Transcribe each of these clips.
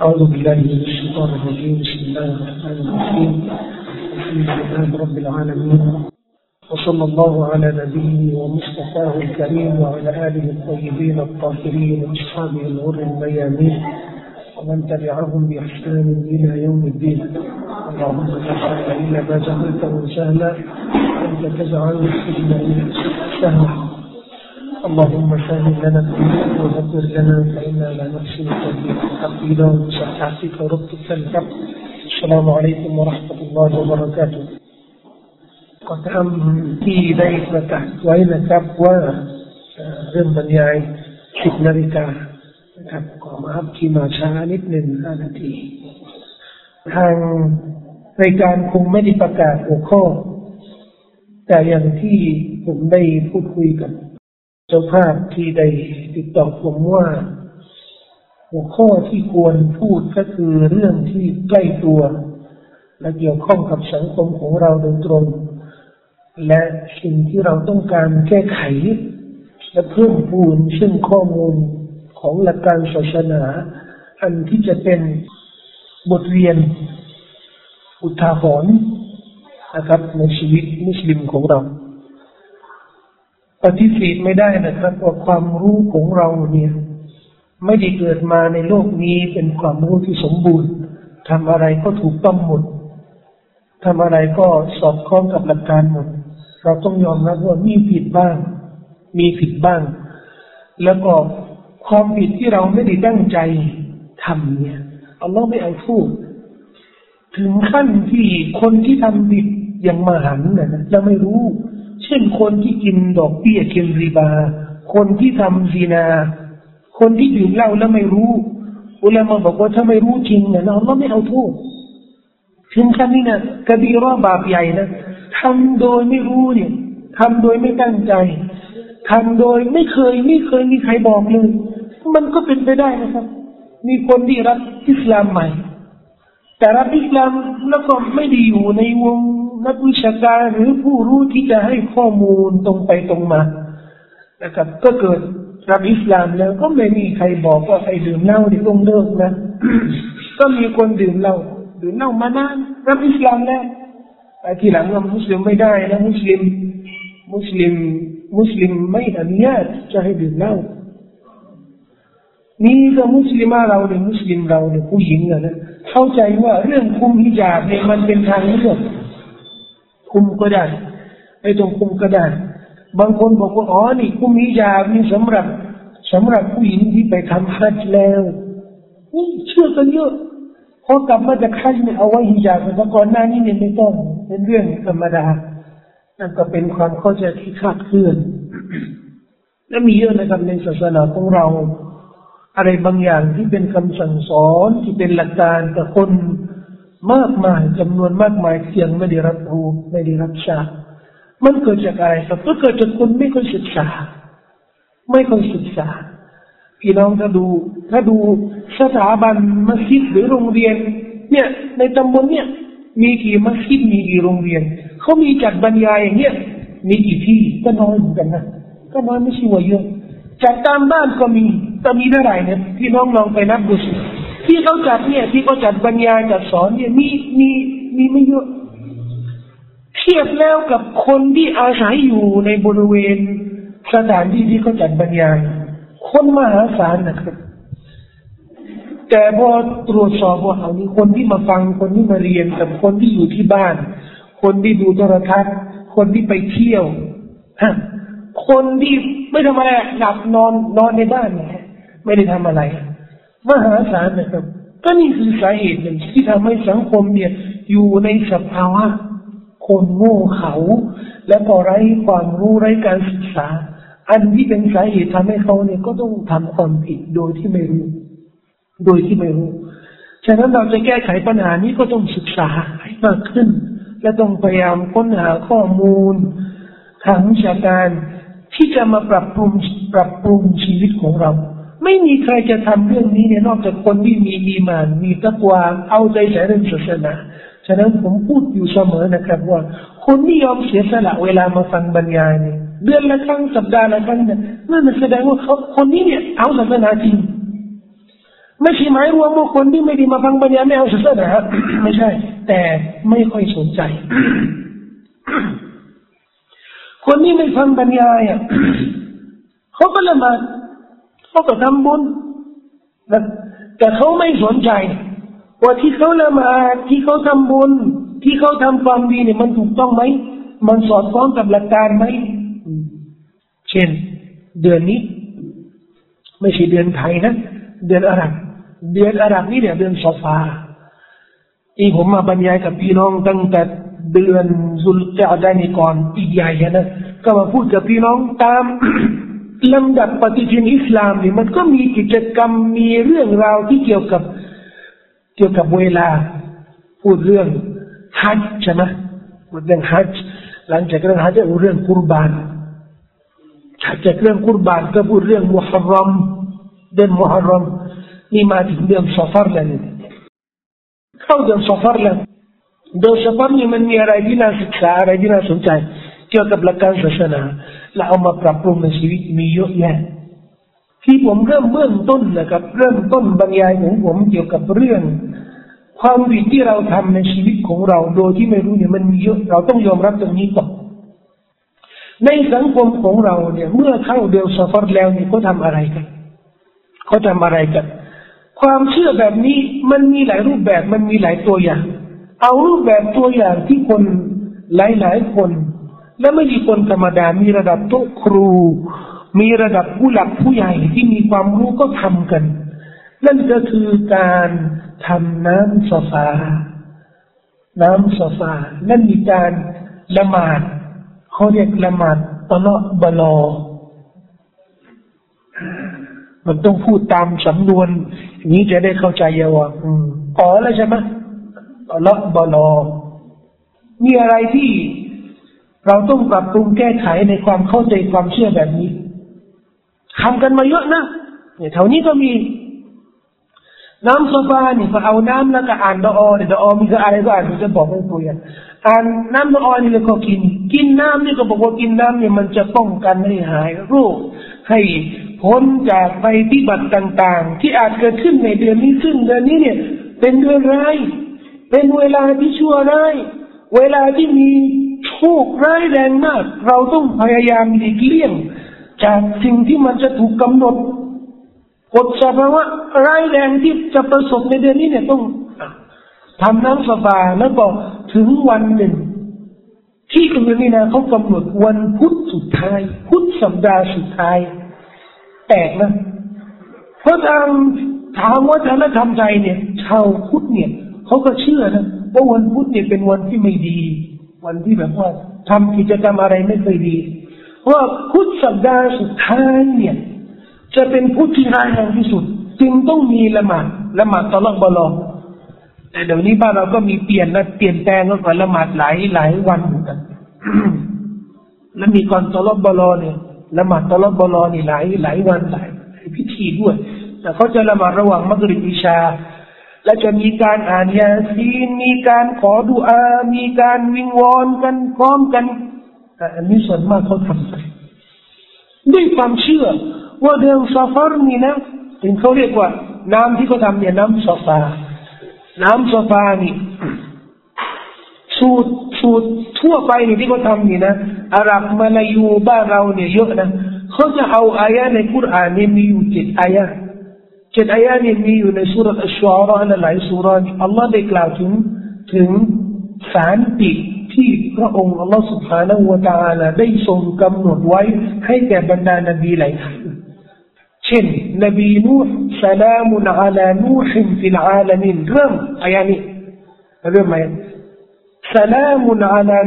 أعوذ بالله من الشيطان الرجيم. بسم الله الرحمن الرحيم. الحمد لله رب العالمين. وصلى الله على نبيه ومصطفاه الكريم وعلى آله الطيبين الطاهرين وأصحابه الغر الميامين ومن تبعهم بإحسان إلى يوم الدين. اللهم لا سهل إلا ما جعلته سهلا أنت تجعل السجن سهلا اللهم سهل لنا الدين وذكر لنا فإنا لا نحسن التدبير حقيقة وصحاتك ربك الحق السلام عليكم ورحمة الله وبركاته ก็ทำที่ได้ประกาศไว้นะครับว่าเรื่องบรรยายสิบนาฬิกานะครับขอมาอัพที่มาช้านิดหนึ่งห้านาที ทางรายการคงไม่ได้ประกาศหัวข้อ แต่อย่างที่ผมได้พูดคุยกับ เจ้าภาพที่ได้ติดต่อผมว่า หัวข้อที่ควรพูดก็คือเรื่องที่ใกล้ตัว และเกี่ยวข้องกับสังคมของเราโดยตรง และสิ่งที่เราต้องการแก้ไข และเพิ่มพูนซึ่งข้อมูลของหลักการศาสนา อันที่จะเป็นบทเรียน อุทาหรณ์นะครับในชีวิตมุสลิมของเรา ปฏิเสธไม่ได้นะครับว่าความรู้ของเราเนี่ย ไม่ได้เกิดมาในโลกนี้เป็นความรู้ที่สมบูรณ์ทำอะไรก็ถูกต้องหมดทำอะไรก็สอดคล้องกับหลักการหมด เราต้องยอมรับว่ามีผิดบ้าง มีผิดบ้าง แล้วก็ความผิดที่เราไม่ได้ตั้งใจทำเนี่ยอัลลอฮ์ไม่เอาพูดถึงขั้นที่คนที่ทำผิดอย่างมหันต์นะแล้วไม่รู้ ช่นคนที่กินดอกเบี้ยกินริบา คนที่ทำซีนา คนที่ดื่มเหล้าแล้วไม่รู้อุลามะบอกว่าถ้าไม่รู้จริงเนี่ยอัลลอฮ์ไม่เอาโทษถึงขั้นนี้นะกบีรอบาปใหญ่นะทำโดยไม่รู้เนี่ยทำโดยไม่ตั้งใจทำโดยไม่เคยไม่เคยมีใครบอกเลย มันก็เป็นไปได้นะครับ มีคนที่รับอิสลามใหม่ แต่รับอิสลามแล้วก็ไม่ได้อยู่ในวง นักวิชาการหรือผู้รู้ที่จะให้ข้อมูลตรงไปตรงมานะครับ ก็เกิดรับอิสลามแล้วก็ไม่มีใครบอกว่าใครดื่มเหล้าที่ต้องเลิกนะก็มีคนดื่มเหล้าดื่มเหล้ามานานรับอิสลามแล้วแต่ทีหลังเรามุสลิมไม่ได้นะมุสลิม มุสลิม มุสลิมไม่อนุญาตจะให้ดื่มเหล้านี่ก็มุสลิมเราเนี่ยมุสลิมเราเนี่ยผู้หญิงอะนะเข้าใจว่าเรื่องคุมฮิญาบเนี่ยมันเป็นทางเลือก คุมก็ได้ไม่ต้องคุมก็ได้ บางคนบอกว่าอ๋อนี่คุมฮิญาบนี่สำหรับสำหรับผู้หญิงที่ไปทำฮัจญ์แล้วนี่เชื่อกันเยอะพอกลับมาจากฮัจญ์เนี่ยเอาไว้ฮิญาบแต่ก่อนหน้านี้เนี่ยไม่ต้องเป็นเรื่องธรรมดานั่นก็เป็นความเข้าใจที่คลาดเคลื่อน และมีเยอะนะครับในศาสนาของเรา อะไรบางอย่างที่เป็นคำสั่งสอนที่เป็นหลักการแต่คน มากมายจำนวนมากมายเสียงไม่ได้รับรู้ไม่ได้รับทราบมันเกิดจากอะไรครับก็เกิดจากคนไม่ค่อยศึกษา ไม่ค่อยศึกษาพี่น้องถ้าดูถ้าดูสถาบันมัสยิดหรือโรงเรียน เนี่ย ในตำบลเนี่ย มีกี่มัสยิดมีกี่โรงเรียนเขามีจัดบรรยายอย่างเงี้ยมีกี่ที่ก็น้อยเหมือนกันนะก็น้อยไม่ใช่ว่าเยอะจัดตามบ้านก็มีแต่มีเท่าไหร่เนี่ยพี่น้องลองไปนับดูสิ ที่เขาจัดเนี่ย ที่เขาจัดบรรยายจัดสอนเนี่ยมีมีมีไม่เยอะเทียบแล้วกับคนที่อาศัยอยู่ในบริเวณสถานที่ที่เขาจัดบรรยาย คนมหาศาลนะครับ แต่พอตรวจสอบว่าเอานี้คนที่มาฟังคนที่มาเรียนกับคนที่อยู่ที่บ้าน คนที่ดูโทรทัศน์ คนที่ไปเที่ยวฮะคนที่ไม่ทำอะไรหลับนอนนอนในบ้านนะไม่ได้ทำอะไร มหาศาลนะครับ ก็นี่คือสาเหตุหนึ่งที่ทำให้สังคมเนี่ยอยู่ในสภาวะคนโง่เขา และก็ไร้ความรู้ไร้การศึกษา อันที่เป็นสาเหตุทำให้เขาเนี่ยก็ต้องทำความผิดโดยที่ไม่รู้ โดยที่ไม่รู้ ฉะนั้นเราจะแก้ไขปัญหานี้ก็ต้องศึกษาให้มากขึ้น และต้องพยายามค้นหาข้อมูลทางวิชาการที่จะมาปรับปรุงปรับปรุงชีวิตของเรา ไม่มีใครจะทำเรื่องนี้เนี่ยนอกจากคนที่มีมีมาน มีตะกวาเอาใจใส่เรื่องศาสนาฉะนั้นผมพูดอยู่เสมอนะครับว่า คนที่ยอมเสียสละเวลามาฟังบรรยายเนี่ยเดือนละครั้งสัปดาห์ละครั้งเนี่ยนั่นแสดงว่าเขาคนนี้เนี่ยเอาศาสนาจริงไม่ใช่หมายรวมว่าคนที่ไม่ดีมาฟังบรรยายไม่เอาศาสนาไม่ใช่ แต่ไม่ค่อยสนใจ คนที่ไม่ฟังบรรยายอะเขาก็ละมา เขาก็ทำบุญนะแต่เขาไม่สนใจว่าที่เขาละมาที่เขาทำบุญ ที่เขาทำความดีเนี่ยมันถูกต้องไหมมันสอดคล้องกับหลักการไหมเช่น เดือนนี้ ไม่ใช่เดือนไทยนะเดือนอาหรับเดือนอาหรับนี่เนี่ยเดือนซอฟาที่ผมมาบรรยายกับพี่น้องตั้งแต่เดือนสุลกาดานีก่อนอีกใหญ่นะก็มาพูดกับพี่น้องตาม ลำดับปฏิทินอิสลามนี่มันก็มีกิจกรรมมีเรื่องราวที่เกี่ยวกับ เกี่ยวกับเวลา พูดเรื่องฮัจใช่ไหมพูดเรื่องฮัจหลังจากเรื่องฮัจจะเรื่องกุรบานถัดจากเรื่องกุรบานก็พูดเรื่องมุฮัรรอมเดือนมุฮัรรอมนี่มาถึงเดือนซอฟาร์แล้วเข้าเดือนซอฟาร์แล้วเดือนซอฟาร์นี่มันมีอะไรที่น่าศึกษาอะไรที่น่าสนใจ เกี่ยวกับหลักการศาสนา และเอามาปรับปรุงในชีวิตมีเยอะแยะที่ผมเริ่มเบื้องต้นนะครับ เริ่มต้นบรรยายของผมเกี่ยวกับเรื่อง ความผิดที่เราทำในชีวิตของเราโดยที่ไม่รู้เนี่ยมันมีเยอะเราต้องยอมรับตรงนี้ก่อนในสังคมของเราเนี่ย เมื่อเข้าเดือนซฟาร์แล้วเนี่ยเขาทำอะไรกันเขาทำอะไรกัน ความเชื่อแบบนี้มันมีหลายรูปแบบมันมีหลายตัวอย่าง เอารูปแบบตัวอย่างที่คนหลายๆคน และไม่มีคนธรรมดา มีระดับโต๊ะครู มีระดับผู้หลักผู้ใหญ่ที่มีความรู้ก็ทำกัน นั่นก็คือการทำน้ำซาฟา น้ำซาฟา นั่นมีการละหมาดเขาเรียกละหมาดตลอดบลอ มันต้องพูดตามสำนวน นี้จะได้เข้าใจเยาว่าอ๋อแล้วใช่ไหมตลอดบลอ มีอะไรที่ เราต้องปรับปรุงแก้ไขในความเข้าใจความเชื่อแบบนี้ทำกันมาเยอะนะเนี่ยแถวนี้ก็มี น้ำโซฟานี่ก็เอาน้ำแล้วก็อ่านดอเนี่ยดออมีก็อะไรก็อ่านจะบอกให้ตัวอย่างอ่านน้ำละออนี่แล้วก็กิน กินน้ำนี่ก็บอกว่ากินน้ำเนี่ยมันจะป้องกันให้หายโรคให้พ้นจากไปพิบัติต่างๆ ที่อาจเกิดขึ้นในเดือนนี้ซึ่งเดือนนี้เนี่ย เป็นเดือนร้ายเป็นเวลาที่ชั่วร้ายเวลาที่มี โชคร้ายแรงมาก เราต้องพยายามหลีกเลี่ยง จากสิ่งที่มันจะถูกกำหนดกฎสภาวะร้ายแรงที่จะประสบในเดือนนี้เนี่ยต้องทำน้ำสบาแล้วก็ถึงวันหนึ่ง ที่ตรงนี้นะเขากำหนดวันพุธสุดท้าย พุธสัปดาห์สุดท้ายแปลกนะเพราะทางถามว่าธรรมธรรมใจเนี่ย ชาวพุทธเนี่ยเขาก็เชื่อนะว่าวันพุธเนี่ยเป็นวันที่ไม่ดี วันที่แบบว่าทำกิจกรรมอะไรไม่เคยดี ว่าพุธสัปดาห์สุดท้ายเนี่ย จะเป็นพุธที่ร้ายแรงที่สุด จึงต้องมีละหมาดละหมาดตลอดบลอแต่เดี๋ยวนี้บ้านเราก็มีเปลี่ยนนะเปลี่ยนแปลงก็ก่อนละหมาดหลายหลายวันเหมือนกันแล้วมีก่อนตลอดบลอเนี่ยละหมาดตลอดบลอนี่หลายหลายวันหลายพิธีด้วย แต่เขาจะละหมาดระหว่างมักริบอิชา และจะมีการอ่านยาซีนมีการขอดุอา มีการวิงวอนกันพร้อมกันอันนี้ส่วนมากเขาทำกันด้วยความเชื่อ ว่าเดือนซาฟาร์นี่นะถึงเขาเรียกว่า น้ำที่เขาทำเนี่ยน้ำซาฟาน้ำโซฟานี่สูตรสูตรทั่วไปนี่ที่เขาทำนี่นะอาหรับมาลายูบ้านเราเนี่ยเยอะนะเขาจะเอาอายะในคุรานนี่มีอยู่เจ็ดอายะ จ็ดอายะนี่มีอยู่ในสุรอัชชาระและหลายสุรานี่อัลลอฮ์ได้กล่าวถึงถึงสารติที่พระองค์อัลลอฮ์ سبحانه และ تعالى ได้ทรงกำหนดไว้ให้แก่บรรดานบีหลายท่านเช่นนบีนูห์สลามุนอาลานูฮิมฟิลอาลามินเริ่มอายานี้เริ่มไหมสลามุนอาลา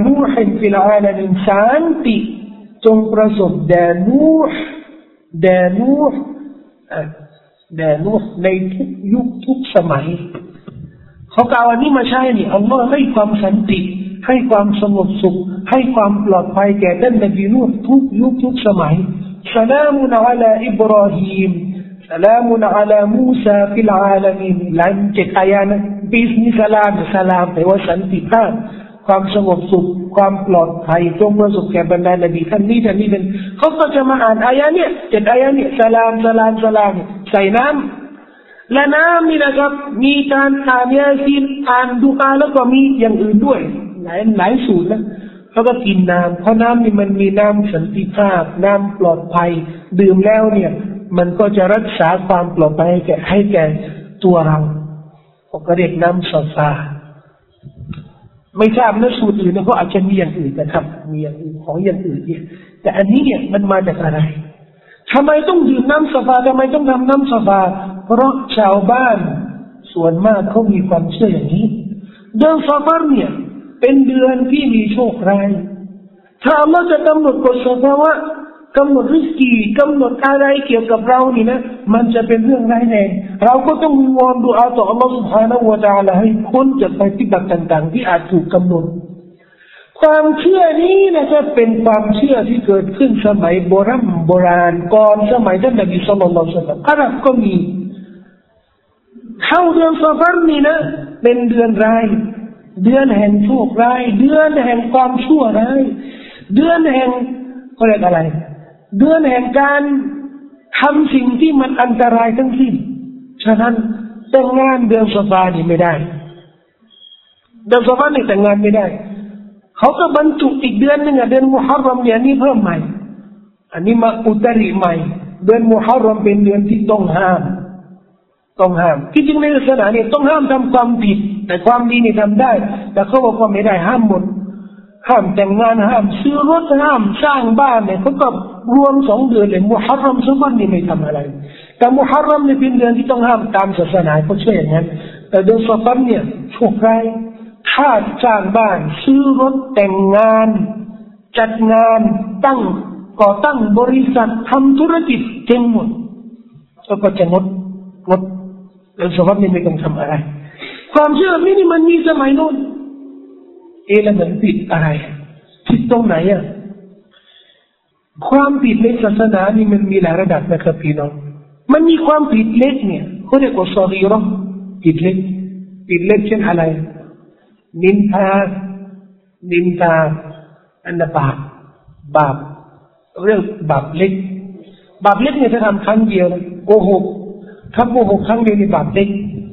แด่นูในทุกยุคทุกสมัย เขากล่าวว่านี่มาใช่นี่อัลลอฮ์ให้ความสันติ ให้ความสงบสุข ให้ความปลอดภัยแก่ท่านนบีนูทุกยุคทุกสมัยสลามุนอัลาอิบรอฮีมสลามุนอัลามูซาฟิลอาลามีนหลังเจ็ดอายานะบิสมิสลามสลามแปลว่าสันติภาพความสงบสุข ความปลอดภัยจงประสบแก่บรรดานบีท่านนี้ท่านนี้เป็นเขาก็จะมาอ่านอายะเนี่ยเจ็ดอายะเนี่ยสลามสลามสลาม ใส่น้และน้ำนี่นะครับ มีการอ่านยาซีนอ่านดูอาแล้วก็มีอย่างอื่นด้วย หลายหลายสูตรนะแล้วก็กินน้ำเพราะน้ำนี่มันมีน้ำสันติภาพ น้ำปลอดภัย ดื่มแล้วเนี่ย มันก็จะรักษาความปลอดภัยแก่ให้แก่ตัวเราผมก็เรียกน้ำซาฟาไม่ทราบนะสูตรอื่นนะก็อาจจะมีอย่างอื่นนะครับ มีอย่างอื่นของอย่างอื่นเนี่ยแต่อันนี้เนี่ยมันมาจากอะไร ทำไมต้องดื่มน้ำสฟาทำไมต้องทำน้ำสฟาเพราะชาวบ้าน ส่วนมากเขามีความเชื่ออย่างนี้ เดือนซาฟาร์เนี่ย เป็นเดือนที่มีโชคร้ายถ้าเราจะกำหนดกฎสภาวะกำหนดริสกีกำหนดอะไรเกี่ยวกับเรานี่นะ มันจะเป็นเรื่องไรแน่เราก็ต้องวอนดูอาต่ออัลลอฮฺสุบฮานะวะตะอาลาให้พ้นจากภัยพิบัติต่าง ๆ ที่อาจถูกกำหนด ความเชื่อนี้นะครับเป็นความเชื่อที่เกิดขึ้นสมัยโบราณโบราณก่อนสมัยท่านนบีสุลต่านสัลลัมอาหรับก็มีเข้าเดือนซาฟัรนี่นะ เป็นเดือนร้ายเดือนแห่งโชคร้าย เดือนแห่งความชั่วร้าย เดือนแห่งเขาเรียกอะไร เดือนแห่งการทำสิ่งที่มันอันตรายทั้งสิ้นฉะนั้นแต่งงานเดือนสฟานี่ไม่ได้ เดือนสฟานี่แต่งงานไม่ได้ เขาก็บรรจุอีกเดือนหนึ่งอะเดือนมุฮัรรอมเนี่ยนี่เพิ่มใหม่ อันนี้มาอุตริใหม่ เดือนมุฮัรรอมเป็นเดือนที่ต้องห้าม ต้องห้าม ที่จริงในศาสนาเนี่ยต้องห้ามทำความผิด แต่ความดีนี่ทำได้ แต่เขาบอกว่าไม่ได้ห้ามหมด ห้ามแต่งงานห้ามซื้อรถห้ามสร้างบ้านเนี่ยเขาก็รวมสองเดือนเลยมุฮัรรอมสมันนี่ไม่ทำอะไร แต่มุฮัรรอมเนี่ยเป็นเดือนที่ต้องห้ามตามศาสนาเขาเชื่ออย่างนั้นแต่เดือนสฟันเนี่ยโชคร้าย ถ้าจ้างบ้าน ซื้อรถแต่งงาน จัดงานตั้งก่อตั้งบริษัททำธุรกิจเต็มหมดแล้วก็จะงดงดเดือนสฟันนี่ไม่ต้องทำอะไร ความเชื่อนี้นี่มันมีสมัยโน้นเอแล้วมันผิดอะไรผิดตรงไหนอะความผิดในศาสนานี่มันมีหลายระดับนะครับพี่น้องมันมีความผิดเล็กเนี่ยเขาเรียกว่าซอรีรอผิดเล็กผิดเล็กเช่นอะไร นินทา นินทา อันบาปบาปเรื่องบาปเล็ก บาปเล็กเนี่ยจะทำครั้งเดียวโกหกถ้าโกหกครั้งเดียวนี่บาปเล็ก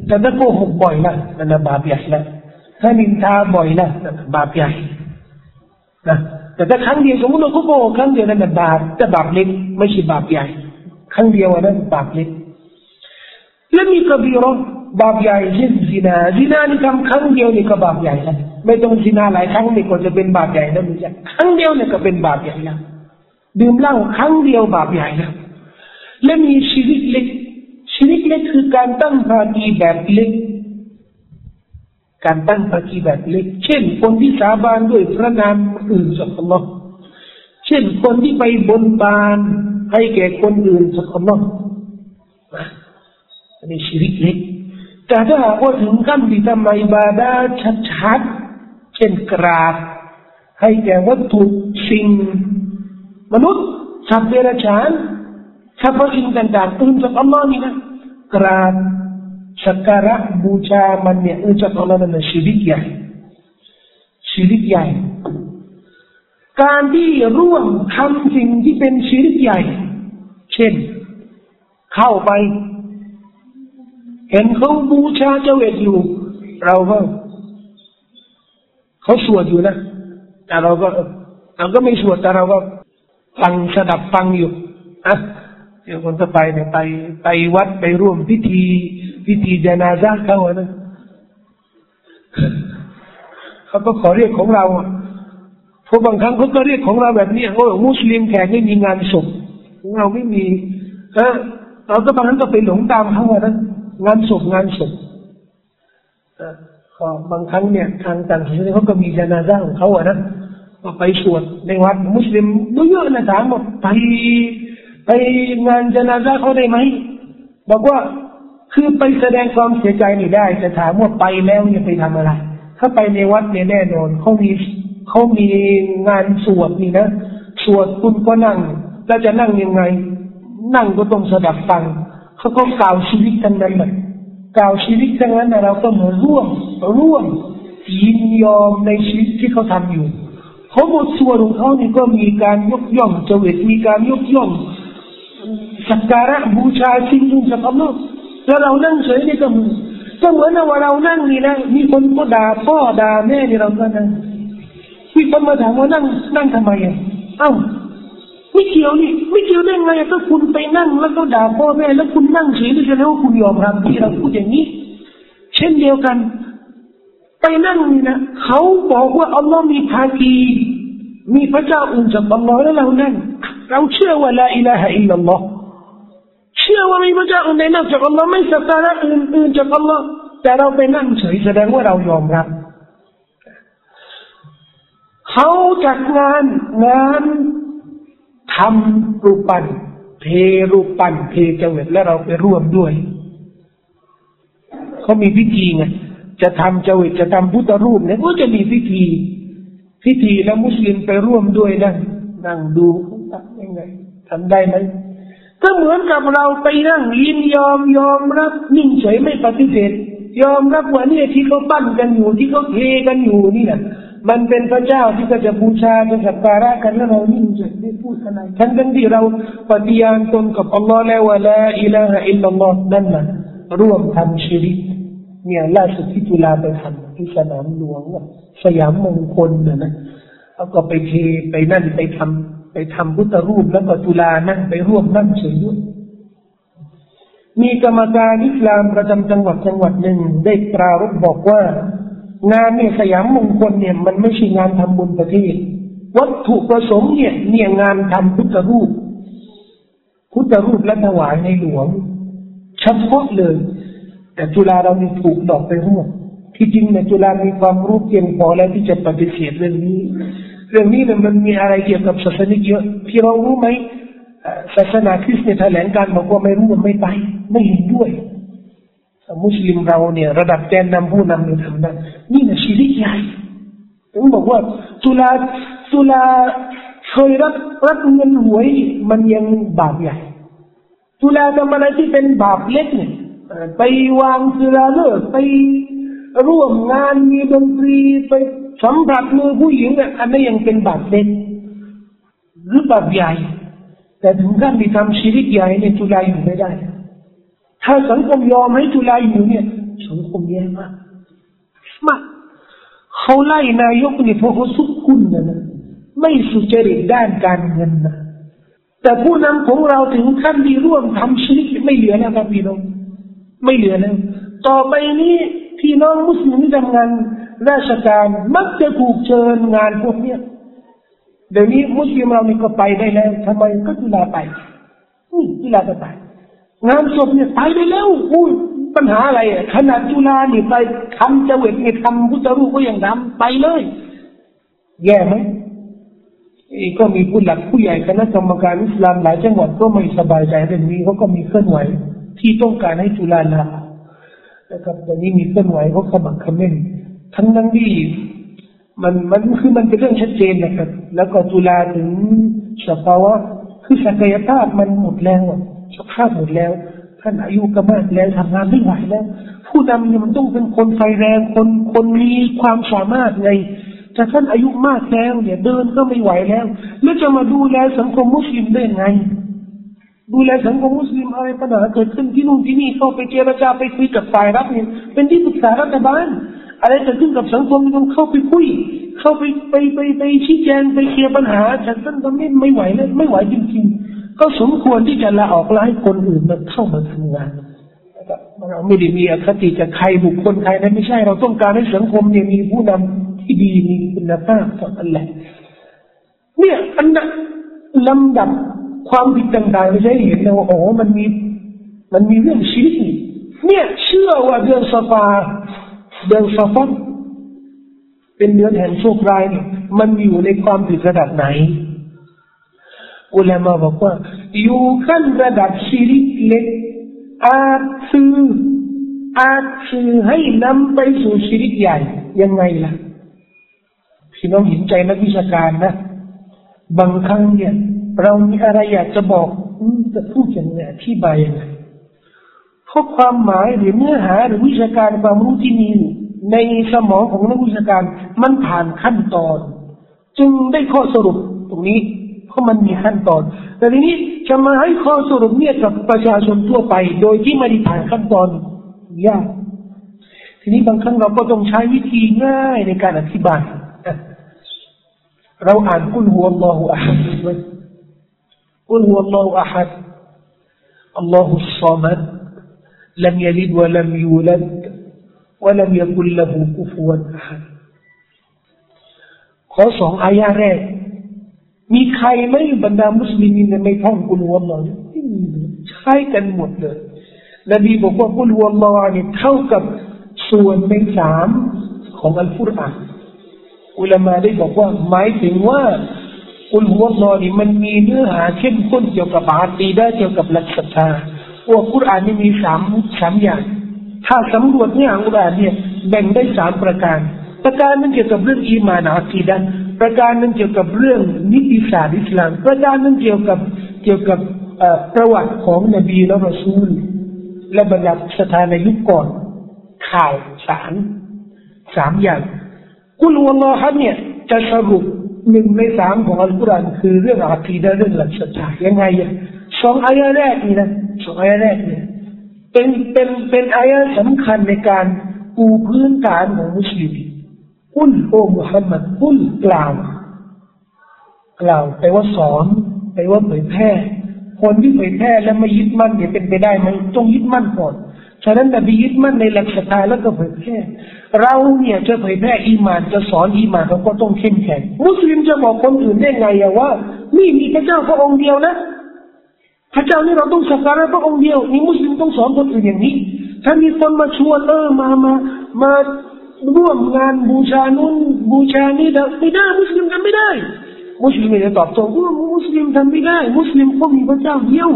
แต่ถ้าโกหกบ่อยนะนั่นบาปใหญ่ละถ้านินทาบ่อยนะบาปใหญ่นะแต่ถ้าครั้งเดียวสมมติเราโกหกครั้งเดียวนั่นบาปแต่บาปเล็กไม่ใช่บาปใหญ่ครั้งเดียวนั้นบาปเล็กแล้วมี كبير บาปใหญ่เช่นซินาซินานี่ทำครั้งเดียวนี่ก็บาปใหญ่แล้วไม่ต้องซินาหลายครั้งนี่ก็จะเป็นบาปใหญ่แล้วม่ใช่ครั้งเดียวเนี่ยก็เป็นบาปใหญ่แล้วดื่มเหล้าครั้งเดียวบาปใหญ่แล้วและมีชีวิตเล็กชีวิตเล็กคือการตั้งภาคีแบบเล็ก การตั้งภาคีแบบเล็ก เช่น คนที่สาบานด้วยพระนามอื่นสักคนเช่น คนที่ไปบนบาน ให้แก่คนอื่นสักคนอันนี้ชีวิตเล็ก แต่ถ้าหากว่าถึงขั้นที่ทำอิบาดาชัดๆเช่นกราบ ให้แก่วัตถุสิ่ง มนุษย์สัตว์เดรัจฉานถ้าพระอินต่างๆอื่นจากอัลลอฮ์นี่นะกราบสักการะบูชามันเนี่ยอุจจาระนั้นชีวิตใหญ่ชีวิตใหญ่ การที่ร่วมทำสิ่งที่เป็นชีวิตใหญ่ เช่น เข้าไป เห็นเขาบูชาเจ้าเวทอยู่ เราก็เขาสวดอยู่นะ แต่เราก็เราก็ไม่สวดแต่เราก็ฟังสดับฟังอยู่อะเดี๋ยวคนจะไปเนี่ยไปไปวัดไปร่วมพิธี พิธีจนาซาเขาอะนะเขาก็ขอเรียกของเราเพราะบางครั้งเขาก็เรียกของเราแบบนี้โอ้มุสลิมแขกไม่มีงานศพของเราไม่มีเออเราก็บางครั้งก็ไปหลงตามเขาอะนะ งานศพงานศพก็บางครั้งเนี่ยทางต่างศาสนาเขาก็มีจนาซาของเขาอะนะก็ไปสวดในวัดมุสลิมเยอะนะถามว่าไปไปงานจนาซาเขาได้ไหมบอกว่าคือไปแสดงความเสียใจนี่ได้ แต่ถามว่าไปแล้วเนี่ยไปทำอะไร ถ้าไปในวัดเนี่ยแน่นอนเขามีเขามีงานสวดนี่นะสวดคุณก็นั่งแล้วจะนั่งยังไง นั่งก็ต้องสดับฟัง เขาก็กล่าวชีวิตทั้งนั้นเลยกล่าวชีวิตทั้งนั้นเราก็เหมือนร่วมร่วมยินยอมในชีวิตที่เขาทำอยู่เขาบทสวดของเขานี่ก็มีการยกย่องเจวิตมีการยกย่องสักการะบูชาสิ่งหนึ่งจากอัลลอฮ์แล้วเรานั่งเฉยนี่ก็มือก็เหมือนว่าเรานั่งนี่นะมีคนก็ด่าพ่อด่าแม่นี่เราก็นั่งมีคนมาถามว่านั่งนั่งทำไมอะเอ้า ไม่เกี่ยวนี่ไม่เกี่ยวได้ไงถ้าคุณไปนั่งแล้วก็ด่าพ่อแม่แล้วคุณนั่งเฉยนี่จะแล้วคุณยอมรับที่เราพูดอย่างนี้ เช่นเดียวกัน ไปนั่งนี่นะเขาบอกว่าอัลลอฮ์มีภาคีมีพระเจ้าอื่นจากอัลลอฮ์แล้วเรานั่งเราเชื่อว่าละอิลาฮะอิลลัลลอฮ์เชื่อว่ามีพระเจ้าอื่นใดนอกจากอัลลอฮ์ไม่สักการะอื่นอื่นจากอัลลอฮ์แต่เราไปนั่งเฉยแสดงว่าเรายอมรับเขาจัดงานงาน ทำรูปปั้นเทรูปปั้นเทเจวิตและเราไปร่วมด้วยเขามีพิธีไงจะทำเจวิตจะทำพุทธรูปเนี่ยก็จะมีพิธี พิธีแล้วมุสลิมไปร่วมด้วยนั่งนั่งดูทำยังไงทำได้ไหมก็เหมือนกับเราไปนั่งยินยอมยอมรับ นิ่งเฉยไม่ปฏิเสธยอมรับว่าเนี่ยที่เขาปั้นกันอยู่ที่เขาเทกันอยู่นี่นะ มันเป็นพระเจ้าที่ก็จะบูชาจะสักการะกันแล้วเรานิ่งเฉยไม่พูดอะไรทั้งทั้งที่เราปฏิญาณตนกับอัลลอฮ์แล้วว่าละอิลาฮะอิลลัลลอฮ์นั่นนะร่วมทำชีริกเนี่ยล่าสุดที่จุฬาไปทำที่สนามหลวงสยามมงคลนะนะแล้วก็ไปเทไปนั่นไปทำไปทำพุทธรูปแล้วก็จุฬานั่งไปร่วมนั่งเฉยด้วยมีกรรมการอิสลามประจำจังหวัดจังหวัดหนึ่งได้ปรารบบอกว่า งานเนี่ยสยามมงคลเนี่ยมันไม่ใช่งานทำบุญประเทศ วัตถุประสงค์เนี่ยเนี่ยงานทำพุทธรูป พุทธรูปและถวายในหลวงเฉพาะเลย แต่จุฬาเรานี่ถูกดอกไปหัวที่จริงเนี่ยจุฬามีความรู้เพียงพอแล้วที่จะปฏิเสธเรื่องนี้ เรื่องนี้เนี่ยมันมีอะไรเกี่ยวกับศาสนิกเยอะพี่เรารู้ไหมศาสนาคริสต์เนี่ยแถลงการบอกว่าไม่รู้ไม่ไป ไม่เห็นด้วย มุสลิมเราเนี่ยระดับแกนนำผู้นำเนี่ยทำได้นี่นะชีริกใหญ่ถึงบอกว่าตุลาตุลาเคยรับรับเงินหวยมันยังบาปใหญ่ตุลาทำอะไรที่เป็นบาปเล็กเนี่ยไปวางสุราเลิกไปร่วมงานมีดนตรีไปสัมผัสมือผู้หญิงอะอันนี้ยังเป็นบาปเล็กหรือบาปใหญ่ แต่ถึงขั้นมีทำชีริกใหญ่เนี่ยจุฬาอยู่ไม่ได้ ถ้าสังคมยอมให้จุฬาอยู่เนี่ย สังคมแย่มากมากเขาไล่นายกนี่เพราะเขาสุขคุณนะนะไม่สุจริตด้านการเงินนะแต่ผู้นำของเราถึงขั้นที่ร่วมทำชีริกไม่เหลือแล้วครับพี่น้องไม่เหลือแล้วต่อไปนี้พี่น้องมุสลิมที่ทำงานราชการมักจะถูกเชิญงานพวกเนี้ยเดี๋ยวนี้มุสลิมเรานี่ก็ไปได้แล้วทำไมก็จุฬาไปนี่จุฬาก็ไป งานศพเนี่ยไปได้แล้วอุ้ยปัญหาอะไรขนาดจุฬานี่ไปทำเจวิตเนี่ทำพุทธรูปก็ยังทำไปเลย แย่ไหมก็มีผู้หลักผู้ใหญ่คณะกรรมการอิสลามหลายจังหวัดก็ไม่สบายใจเรื่องนี้เขาก็มีเคลื่อนไหว ที่ต้องการให้จุฬาลานะครับแต่นี้มีเคลื่อนไหวเขาขมักขม้นทั้งนั้นที่มันมันคือมันเป็นเรื่องชัดเจนนะครับ แล้วก็จุฬาถึงสภาวะคือศักยภาพมันหมดแล้ว สภาพหมดแล้ว ท่านอายุก็มากแล้วทำงานไม่ไหวแล้ว ผู้นำเนี่ยมันต้องเป็นคนไฟแรงคนคนมีความสามารถไงแต่ท่านอายุมากแล้วเนี่ยเดินก็ไม่ไหวแล้ว แล้วจะมาดูแลสังคมมุสลิมได้ไง ดูแลสังคมมุสลิมอะไรปัญหาเกิดขึ้นที่นู่นที่นี่เข้าไปเจรจาไปคุยกับฝ่ายรับเนี่ยเป็นที่ปรึกษารัฐบาลอะไรเกิดขึ้นกับสังคมต้องเข้าไปคุย เข้าไปไปไปไปชี้แจงไปเคลียร์ปัญหาฉันท่านก็ไม่ไม่ไหวเลยไม่ไหวจริงๆ ก็สมควรที่จะลาออกแล้วให้คนอื่นมาเข้ามาทำงานเราไม่ได้มีอคติจะใครบุคคลใครนะไม่ใช่ เราต้องการให้สังคมเนี่ยมีผู้นำที่ดีมีคุณภาพเท่านั้นแหละเนี่ยอันนั้นลำดับความผิดต่างๆไม่ใช่เห็นแล้วโอ้มันมี มันมีเรื่องชีวิตเนี่ยเชื่อว่าเดือนสฟาเดือนซาฟันเป็นเดือนแห่งโชคร้ายเนี่ยมันอยู่ในความผิดระดับไหน อุลามาบอกว่า อยู่ขั้นระดับชีริกเล็กอาจซื้ออาจซื้อให้นำไปสู่ชีริกใหญ่ ยังไงล่ะพี่น้องเห็นใจนักวิชาการนะ บางครั้งเนี่ย เรามีอะไรอยากจะบอกจะพูดยังไงอธิบายยังไงเพราะความหมายหรือเนื้อหาหรือวิชาการความรู้ที่มีในสมองของนักวิชาการมันผ่านขั้นตอน จึงได้ข้อสรุปตรงนี้ เพราะมันมีขั้นตอน แต่ทีนี้ จะมาให้ข้อสรุปเนี่ยกับประชาชนทั่วไป โดยที่ไม่ได้ผ่านขั้นตอนยากทีนี้บางครั้งเราก็ต้องใช้วิธีง่ายในการอธิบายเราอ่านกุลหัวอัลลอฮฺอะฮัดกุลหัวอัลลอฮฺอะฮัดอัลลอฮฺสซามัด لم يلد ولم يولد ولم يكن له كفوا أحد ขอสองอายาแรก มีใครไหมบรรดามุสลิมในไม่ท่องกุลวัลลอฮไม่มีใช้กันหมดเลยนบีบอกว่ากุลวัลลอฮเนี่ยเท่ากับส่วนในสามของอัลกุรอานอุลามาได้บอกว่าหมายถึงว่ากุลวัลลอฮ์นี่มันมีเนื้อหาเข้มข้นเกี่ยวกับอาตีได้เกี่ยวกับหลักศรัทธาว่ากุรอานนี่มีสามสามอย่าง ถ้าสำรวจเนี่ยอุรอานเนี่ยแบ่งได้สามประการ ประการนึงเกี่ยวกับเรื่องอีมานอาคีดัน ประการนึงเกี่ยวกับเรื่องนิติศาสตร์อิสลาม ประการนึงเกี่ยวกับเกี่ยวกับประวัติของนบีและรอซูล และบรรดาสถานในยุคก่อน ข่าวสารสามอย่างกุลวะลอฮ์เนี่ยจะสรุปหนึ่งในสามของอัลกุรอานคือเรื่องอาคีดะเรื่องหลักศรัทธายังไงอะสองอายะแรกนี่นะสองอายะแรกเนี่ยเป็นเป็นเป็นอายะสำคัญในการปูพื้นฐานของมุสลิม กุลโอมุฮัมมัดกุลกล่าว กล่าวแปว่าสอนแปว่าเผยแพร่คนที่เผยแพร่แล้วไม่ยึดมั่นเนี่ยเป็นไปได้ไหมต้องยึดมั่นก่อนฉะนั้นนบียึดมั่นในหลักศรัทธาแล้วก็เผยแพร่เราเนี่ยจะเผยแพร่อีมานจะสอนอีมานเราก็ต้องเข้มแข็งมุสลิมจะบอกคนอื่นได้ไงอะว่านี่มีพระเจ้าพระองค์เดียวนะพระเจ้านี่เราต้องสักการะพระองค์เดียวนี่มุสลิมต้องสอนคนอื่นอย่างนี้ ถ้ามีคนมาชวนเออมามามา ร่วมงานบูชานู้นบูชานี้ไม่ได้มุสลิมทำไม่ได้ มุสลิมจะตอบโต้ว่ามุสลิมทำไม่ได้ มุสลิมเขามีพระเจ้าเดียว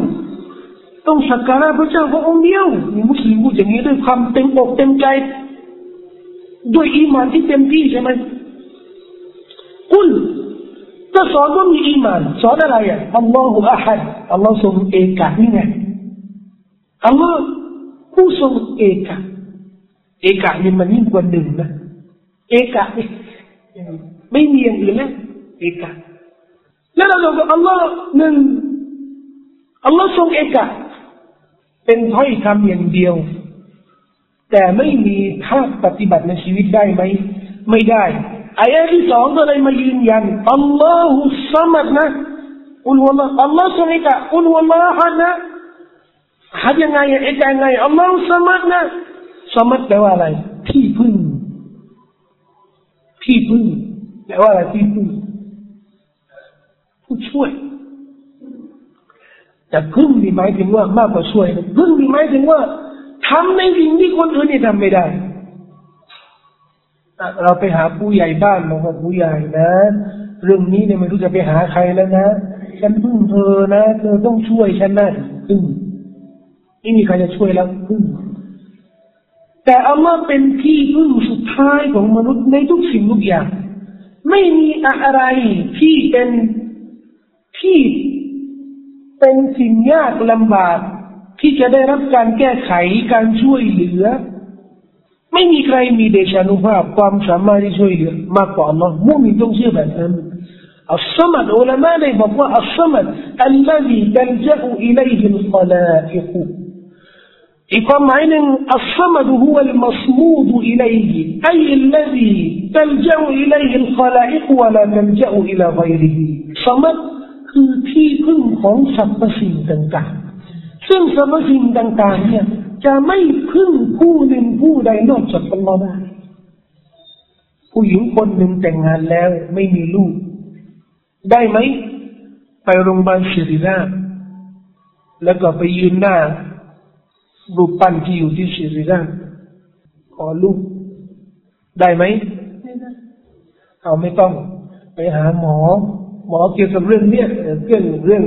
ต้องสักการะพระเจ้าพระองค์เดียวมีมุสลิมพูดอย่างนี้ด้วยความเต็มอกเต็มใจด้วยอีมานที่เต็มที่ใช่ไหมกุลก็สอนว่ามีอีมานสอนอะไรอะอัลลอฮฺอัฮัดอัลลอฮฺทรงเอกะนี่ไงอัลลอฮฺผู้ทรงเอกะ เอกะนี่มันยิ่งกว่าหนึ่งนะเอกะนี่ไม่มีอย่างอื่นนะเอกะแล้วเราบอกอัลลอฮ์หนึ่งอัลลอฮ์ทรงเอกะเป็นถ้อยคำอย่างเดียว แต่ไม่มีภาคปฏิบัติในชีวิตได้ไหมไม่ได้อายะที่สองก็เลยมายืนยันอัลลอฮุสมัดนะอุลวะลาอัลลอฮ์ทรงเอกะอุลวะลาฮัดนะฮัดยังไงเอกะยังไงอัลลอฮุสมัดนะ สมัดแปลว่าอะไร ที่พึ่ง ที่พึ่งแปลว่าอะไรที่พึ่ง ผู้ช่วย แต่พึ่งนี่หมถึงว่ามากกว่าช่วย พึ่งนี่หมถึงว่าทำในสิ่งที่คนอื่นนี่ทำไม่ได้เราไปหาผู้ใหญ่บ้านบอกว่าผู้ใหญ่นะ เรื่องนี้เนี่ยไม่รู้จะไปหาใครแล้วนะ ฉันพึ่งเธอนะ เธอต้องช่วยฉันนะพึ่งไม่มีใครจะช่วยแล้วพึ่ง แต่อัลลอฮ์เป็นที่พึ่งสุดท้ายของมนุษย์ในทุกสิ่งทุกอย่าง ไม่มีอะไรที่เป็นที่เป็นสิ่งยากลำบาก ที่จะได้รับการแก้ไขการช่วยเหลือ ไม่มีใครมีเดชานุภาพความสามารถที่ช่วยเหลือมากกว่าอัลลอฮ์มุมินต้องเชื่อแบบนั้นอัลสมัดอุลามะได้บอกว่าอัลสมัด الذي تلجأ إليه الخلائق อีกความหมายหนึ่งอัลสมดุฮุวัลมัสมูดุอิลัยฮิไออัลลซีตัลจาอิลัยฮิลขลาอิกวะลาตัลจาอิลาไกรสมดคือที่พึ่งของสรรพสิ่งต่างๆ ซึ่งสรรพสิ่งต่างๆ เนี่ย จะไม่พึ่งผู้หนึ่งผู้ใดนอกจากอัลลอฮ์ได้ผู้หญิงคนหนึ่งแต่งงานแล้วไม่มีลูก ได้ไหม ไปโรงพยาบาลศิริราชแล้วก็ไปยืนหน้า รูปปั้นที่อยู่ที่ศิริราชขอลูกได้ไหมไม่ได้เอาไม่ต้อง ไปหาหมอ หมอเกี่ยวกับเรื่องเนี้ยเรื่องเรื่อง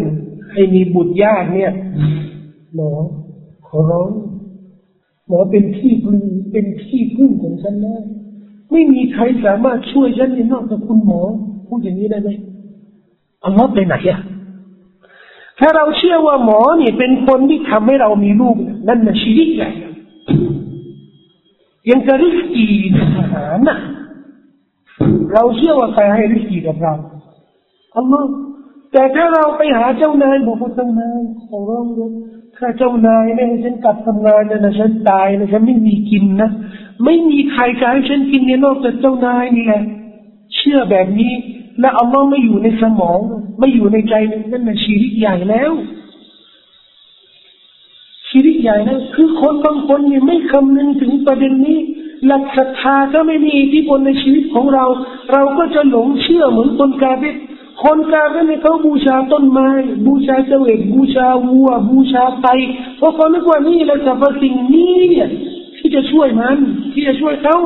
ให้มีบุตรยากเนี่ย หมอขอร้องหมอเป็นที่พึ่งเป็นที่พึ่งของฉันนะไม่มีใครสามารถช่วยฉันนอกจากคุณหมอ พูดอย่างนี้ได้ไหมอัลลอฮ์ไปไหนอะ ถ้าเราเชื่อว่าหมอเนี่ยเป็นคนที่ทำให้เรามีลูกนั่นน่ะชีวิตใหญ่ยังกระริสกีอาหารนะเราเชื่อว่าใครให้ริสกีกับเราอัลลอฮ์แต่ถ้าเราไปหาเจ้านายบอกว่าเจ้านายขอร้องเลยถ้าเจ้านายไม่ให้ฉันกลับทำงานนะฉันตายนะฉันไม่มีกินนะไม่มีใครจะให้ฉันกินเนี่ยนอกจากเจ้านายนี่แหละเชื่อแบบนี้ และอัลลอฮ์ไม่อยู่ในสมอง ไม่อยู่ในใจนั่นเป็นชีริกใหญ่แล้วชีริกใหญ่นะคือคนบางคนเนี่ยไม่คำนึงถึงประเด็นนี้ หลักศรัทธาก็ไม่มีอิทธิพลในชีวิตของเรา เราก็จะหลงเชื่อเหมือนคนกาเบคนกาเบเนี่ยเขาบูชาต้นไม้ บูชาเจวิตบูชาวัว บูชาไตเพราะเขาไม่กว่านี่แหละสรรพสิ่งนี้เนี่ยที่จะช่วยมัน ที่จะช่วยเขา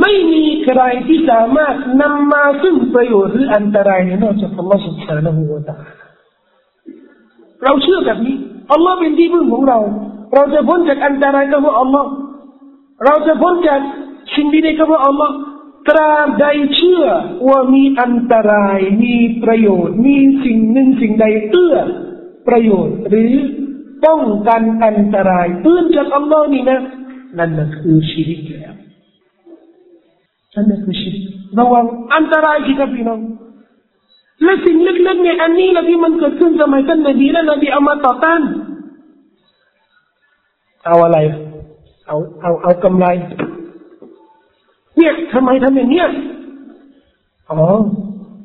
ไม่มีใครที่สามารถนำมาซึ่งประโยชน์หรืออันตรายนอกจากอัลลอฮฺสุบฮานะฮูวะตาเราเชื่อแบบนี้อัลลอฮ์เป็นที่พึ่งของเรา เราจะพ้นจากอันตรายก็เพราะอัลลอฮ์เราจะพ้นจากสิ่งดีๆก็เพราะอัลลอฮ์ตราบใดเชื่อว่ามีอันตรายมีประโยชน์ มีสิ่งหนึ่งสิ่งใดเอื้อประโยชน์ หรือป้องกันอันตรายเอื้อจากอัลลอฮ์นี่นะนั่นคือชีวิตแล้ว นั่นคือชีริกระวังอันตรายที่กับพี่น้องและสิ่งเล็กๆเนี่ยอันนี้แหละที่มันเกิดขึ้นสมัยท่านนบีและนบีเอามาต่อต้านเอาอะไร เอาเอาเอากำไร เนี่ยทำไมทำอย่างเนี้ยอ๋อ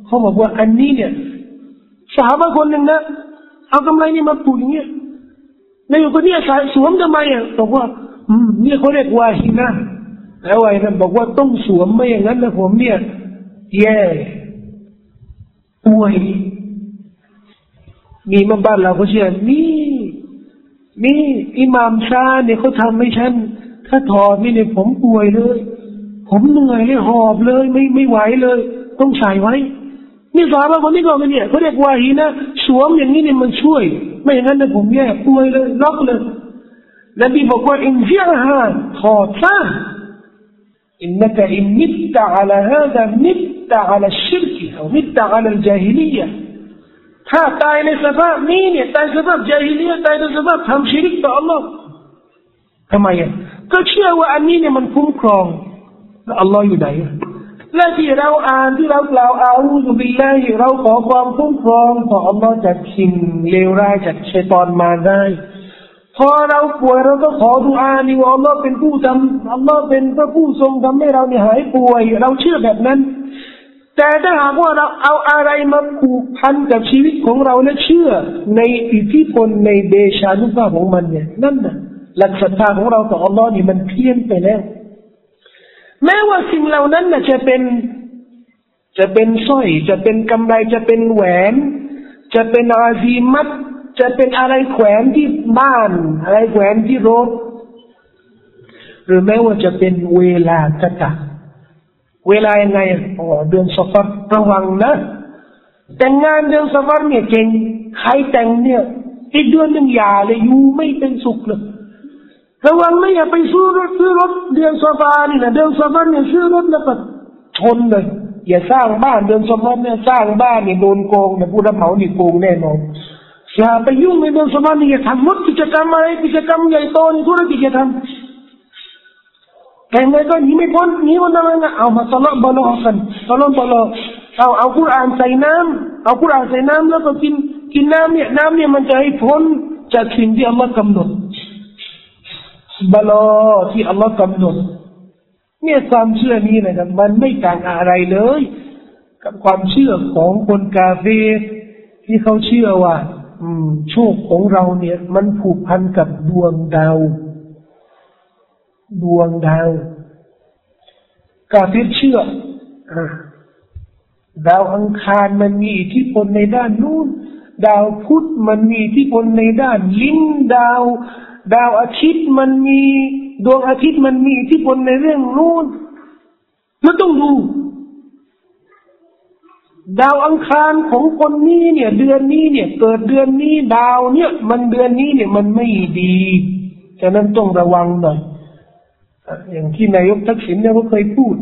เขาบอกว่าอันนี้เนี่ยสาวบางคนหนึ่งนะเอากำไรนี่มาปูอย่างเงี้ยในอยู่คนนี้สายสวมทำไมอะบอกว่า อืมเนี่ยเขาเรียกว่าฮินะ แล้วไอ้นั่นบอกว่าต้องสวมไม่อย่างนั้นนะผมเนี่ยแย่ป่วย มีมาบ้านเราก็เชื่อนี่นี่อิหมามชาเนี่ยเขาทำให้ฉัน ถ้าถอดนี่เนี่ยผมป่วยเลย ผมเหนื่อยเลยหอบเลย ไม่ไม่ไหวเลย ต้องใส่ไว้นี่สาบาคนนี้ก็เป็นเนี่ยเขาเรียกว่าฮีนะสวมอย่างนี้เนี่ยมันช่วย ไม่อย่างนั้นนะผมแย่ป่วยเลยล็อกเลยนบีบอกว่าอินเสียฮะถอดซะ إنك إن مت على هذا مت على الشرك أو مت على الجاهلية ถ้าตายในสภาพนี้เนี่ยตายสภาพจาฮิลียตายในสภาพทำชิริกต่อ Allah ทำไมอ่ะก็เชื่อว่าอันนี้เนี่ยมันคุ้มครองแล้ว Allah อยู่ไหนและที่เราอ่านที่เรากล่าวอาอูซุบิลลาฮิเราขอความคุ้มครองต่อ Allah จากสิ่งเลวร้ายจากชัยตอนมาได้ พอเราป่วยเราก็ขอดุอานี่ว่าอัลลอฮ์เป็นผู้ทำอัลลอฮ์เป็นพระผู้ทรงทำให้เราเนี่ยหายป่วย เราเชื่อแบบนั้น แต่ถ้าหากว่าเราเอาอะไรมาผูกพันกับชีวิตของเราและเชื่อ ในอิทธิพลในเดชานุภาพของมันเนี่ย นั่นน่ะหลักศรัทธาของเราต่ออัลลอฮ์นี่มันเพี้ยนไปแล้ว แม้ว่าสิ่งเหล่านั้นน่ะจะเป็นจะเป็นสร้อย จะเป็นกำไรจะเป็นแหวน จะเป็นอาซีมัต จะเป็นอะไรแขวนที่บ้าน อะไรแขวนที่รถ หรือแม้ว่าจะเป็นเวลากะตะเวลายังไงอ๋อเดือนสฟัรระวังนะแต่งงานเดือนสฟัรเนี่ยเก่งใครแต่งเนี่ยอีกเดือนหนึ่งอย่าเลยอยู่ไม่เป็นสุขเลยระวังไม่อย่าไปซื้อรถซื้อรถเดือนสฟานี่นะเดือนสฟาเนี่ยซื้อรถแล้วก็ชนเลย อย่าสร้างบ้านเดือนสฟาเนี่ยสร้างบ้านเนี่ยโดนโกงเนี่ยผู้รับเหมานี่โกงแน่นอน อย่าไปยุ่งในเรื่องสมาธิทำมุดกิจกรรมอะไรกิจกรรมใหญ่โตในธุรกิจจะทำแต่ไงก็หนีไม่พ้นหนีมันอะไรนะเอามาตลอดบอลกันตลอดบอลเอาเอาคุรานใส่น้ำเอาคุรานใส่น้ำแล้วก็กินกินน้ำเนี่ยน้ำเนี่ยมันจะให้พ้นจากสิ่งที่อัลลอฮ์กำหนดบลอที่อัลลอฮ์กำหนดเนี่ยความเชื่อนี้นะครับมันไม่ต่างอะไรเลย กับความเชื่อของคนกาเฟที่เขาเชื่อว่า โชคของเราเนี่ย มันผูกพันกับดวงดาว ดวงดาวกาฟิรเชื่อดาวอังคารมันมีอิทธิพลในด้านนู้นดาวพุธมันมีอิทธิพลในด้านลิ้นดาว ดาวอาทิตย์มันมี ดวงอาทิตย์มันมีอิทธิพลในเรื่องนู้นมันต้องดู ดาวอังคารของคนนี้เนี่ย เดือนนี้เนี่ย เกิดเดือนนี้ดาวเนี่ย มันเดือนนี้เนี่ยมันไม่ดีฉะนั้นต้องระวังหน่อยอย่างที่นายกทักษิณเนี่ยเขาเคยพูด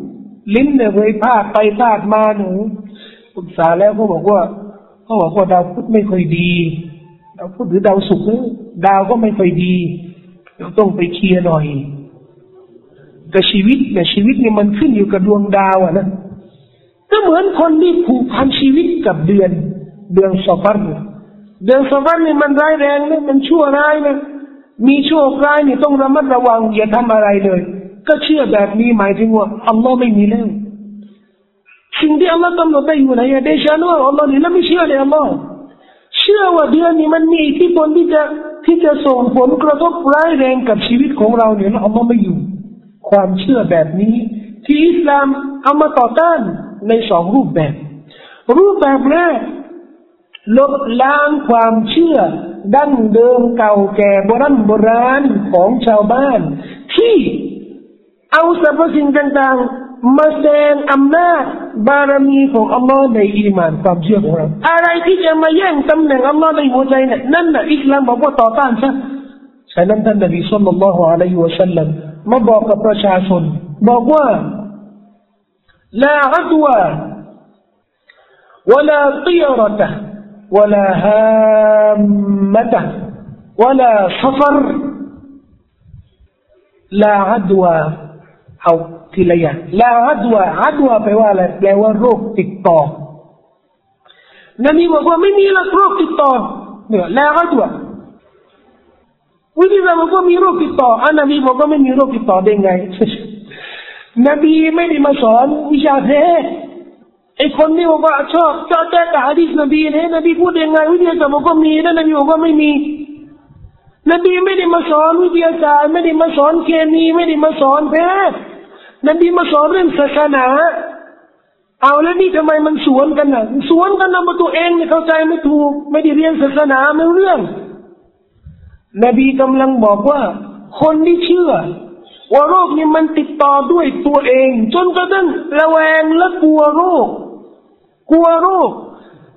ลิ้นเนี่ยเคยพลาดไปพลาดมาหนูปรึกษาแล้วเขาบอกว่าเขาบอกว่าดาวพุธไม่ค่อยดีดาวพุธหรือดาวศุกร์ดาวก็ไม่ค่อยดีเราต้องไปเคลียร์หน่อยแต่ชีวิตเนี่ยชีวิตเนี่ยมันขึ้นอยู่กับดวงดาวอะนะ ก็เหมือนคนที่ผูกพันชีวิตกับเดือน เดือนสฟัรเดือนสฟัรนี่มันร้ายแรงนะมันชั่วร้ายนะมีโชคร้ายนี่ต้องระมัดระวังอย่าทำอะไรเลย ก็เชื่อแบบนี้หมายถึงว่าอัลลอฮ์ไม่มีแล้วสิ่งที่อัลลอฮ์กำหนดได้อยู่ไหนเดชานุอัลลอฮ์นี่แล้วไม่เชื่อเลยอัลลอฮ์เชื่อว่าเดือนนี้มันมีอิทธิพลที่จะที่จะส่งผลกระทบร้ายแรงกับชีวิตของเราเนี่ยอัลลอฮ์ไม่อยู่ ความเชื่อแบบนี้ ที่อิสลามเอามาต่อต้าน ในสองรูปแบบ รูปแบบแรกลบล้างความเชื่อ ดั้งเดิมเก่าแก่โบราณโบราณของชาวบ้าน ที่เอาสรรพสิ่งต่างๆ มาแสดงอำนาจบารมีของอัลลอฮ์ในอีมานความเชื่อของเรา อะไรที่จะมาแย่งตำแหน่งอัลลอฮ์ในหัวใจเนี่ยนั่นน่ะอิสลามบอกว่าต่อต้านซะฉะนั้นท่านนบีสุลต่านละฮ์อะลัยฮิวะสัลลัมมาบอกกับประชาชน บอกว่า لا عدوى ولا طيرة ولا هامة ولا سفر لا عدوى أو ทีละอย่างลาฮัดวะฮัดวะแปลว่าอะไรแปลว่าโรคติดต่อนบีบอกว่าไม่มีโรคติดต่อเนี่ยลาฮัดวะวิธีการบอกว่ามีโรคติดต่ออันนบีบอกว่าไม่มีโรคติดต่อได้ไง นบีไม่ได้มาสอนวิชาแท้ไอคนที่บอกว่าชอบชอบแก้กับฮะดิษนบีเนี่ยนบีพูดยังไงวิทยาศาสตร์บอกว่ามีแล้วนบีบอกว่าไม่มี นบีไม่ได้มาสอนวิทยาศาสตร์ไม่ได้มาสอนเคมีไม่ได้มาสอนแพทย์นบีมาสอนเรื่องศาสนา เอาแล้วนี่ทำไมมันสวนกันน่ะสวนกันนะมาตัวเองไม่เข้าใจไม่ถูก ไม่ได้เรียนศาสนาไม่เรื่อง นบีกำลังบอกว่า คนที่เชื่อ ว่าโรคนี้มันติดต่อด้วยตัวเอง จนกระทั่งระแวงและกลัวโรค กลัวโรค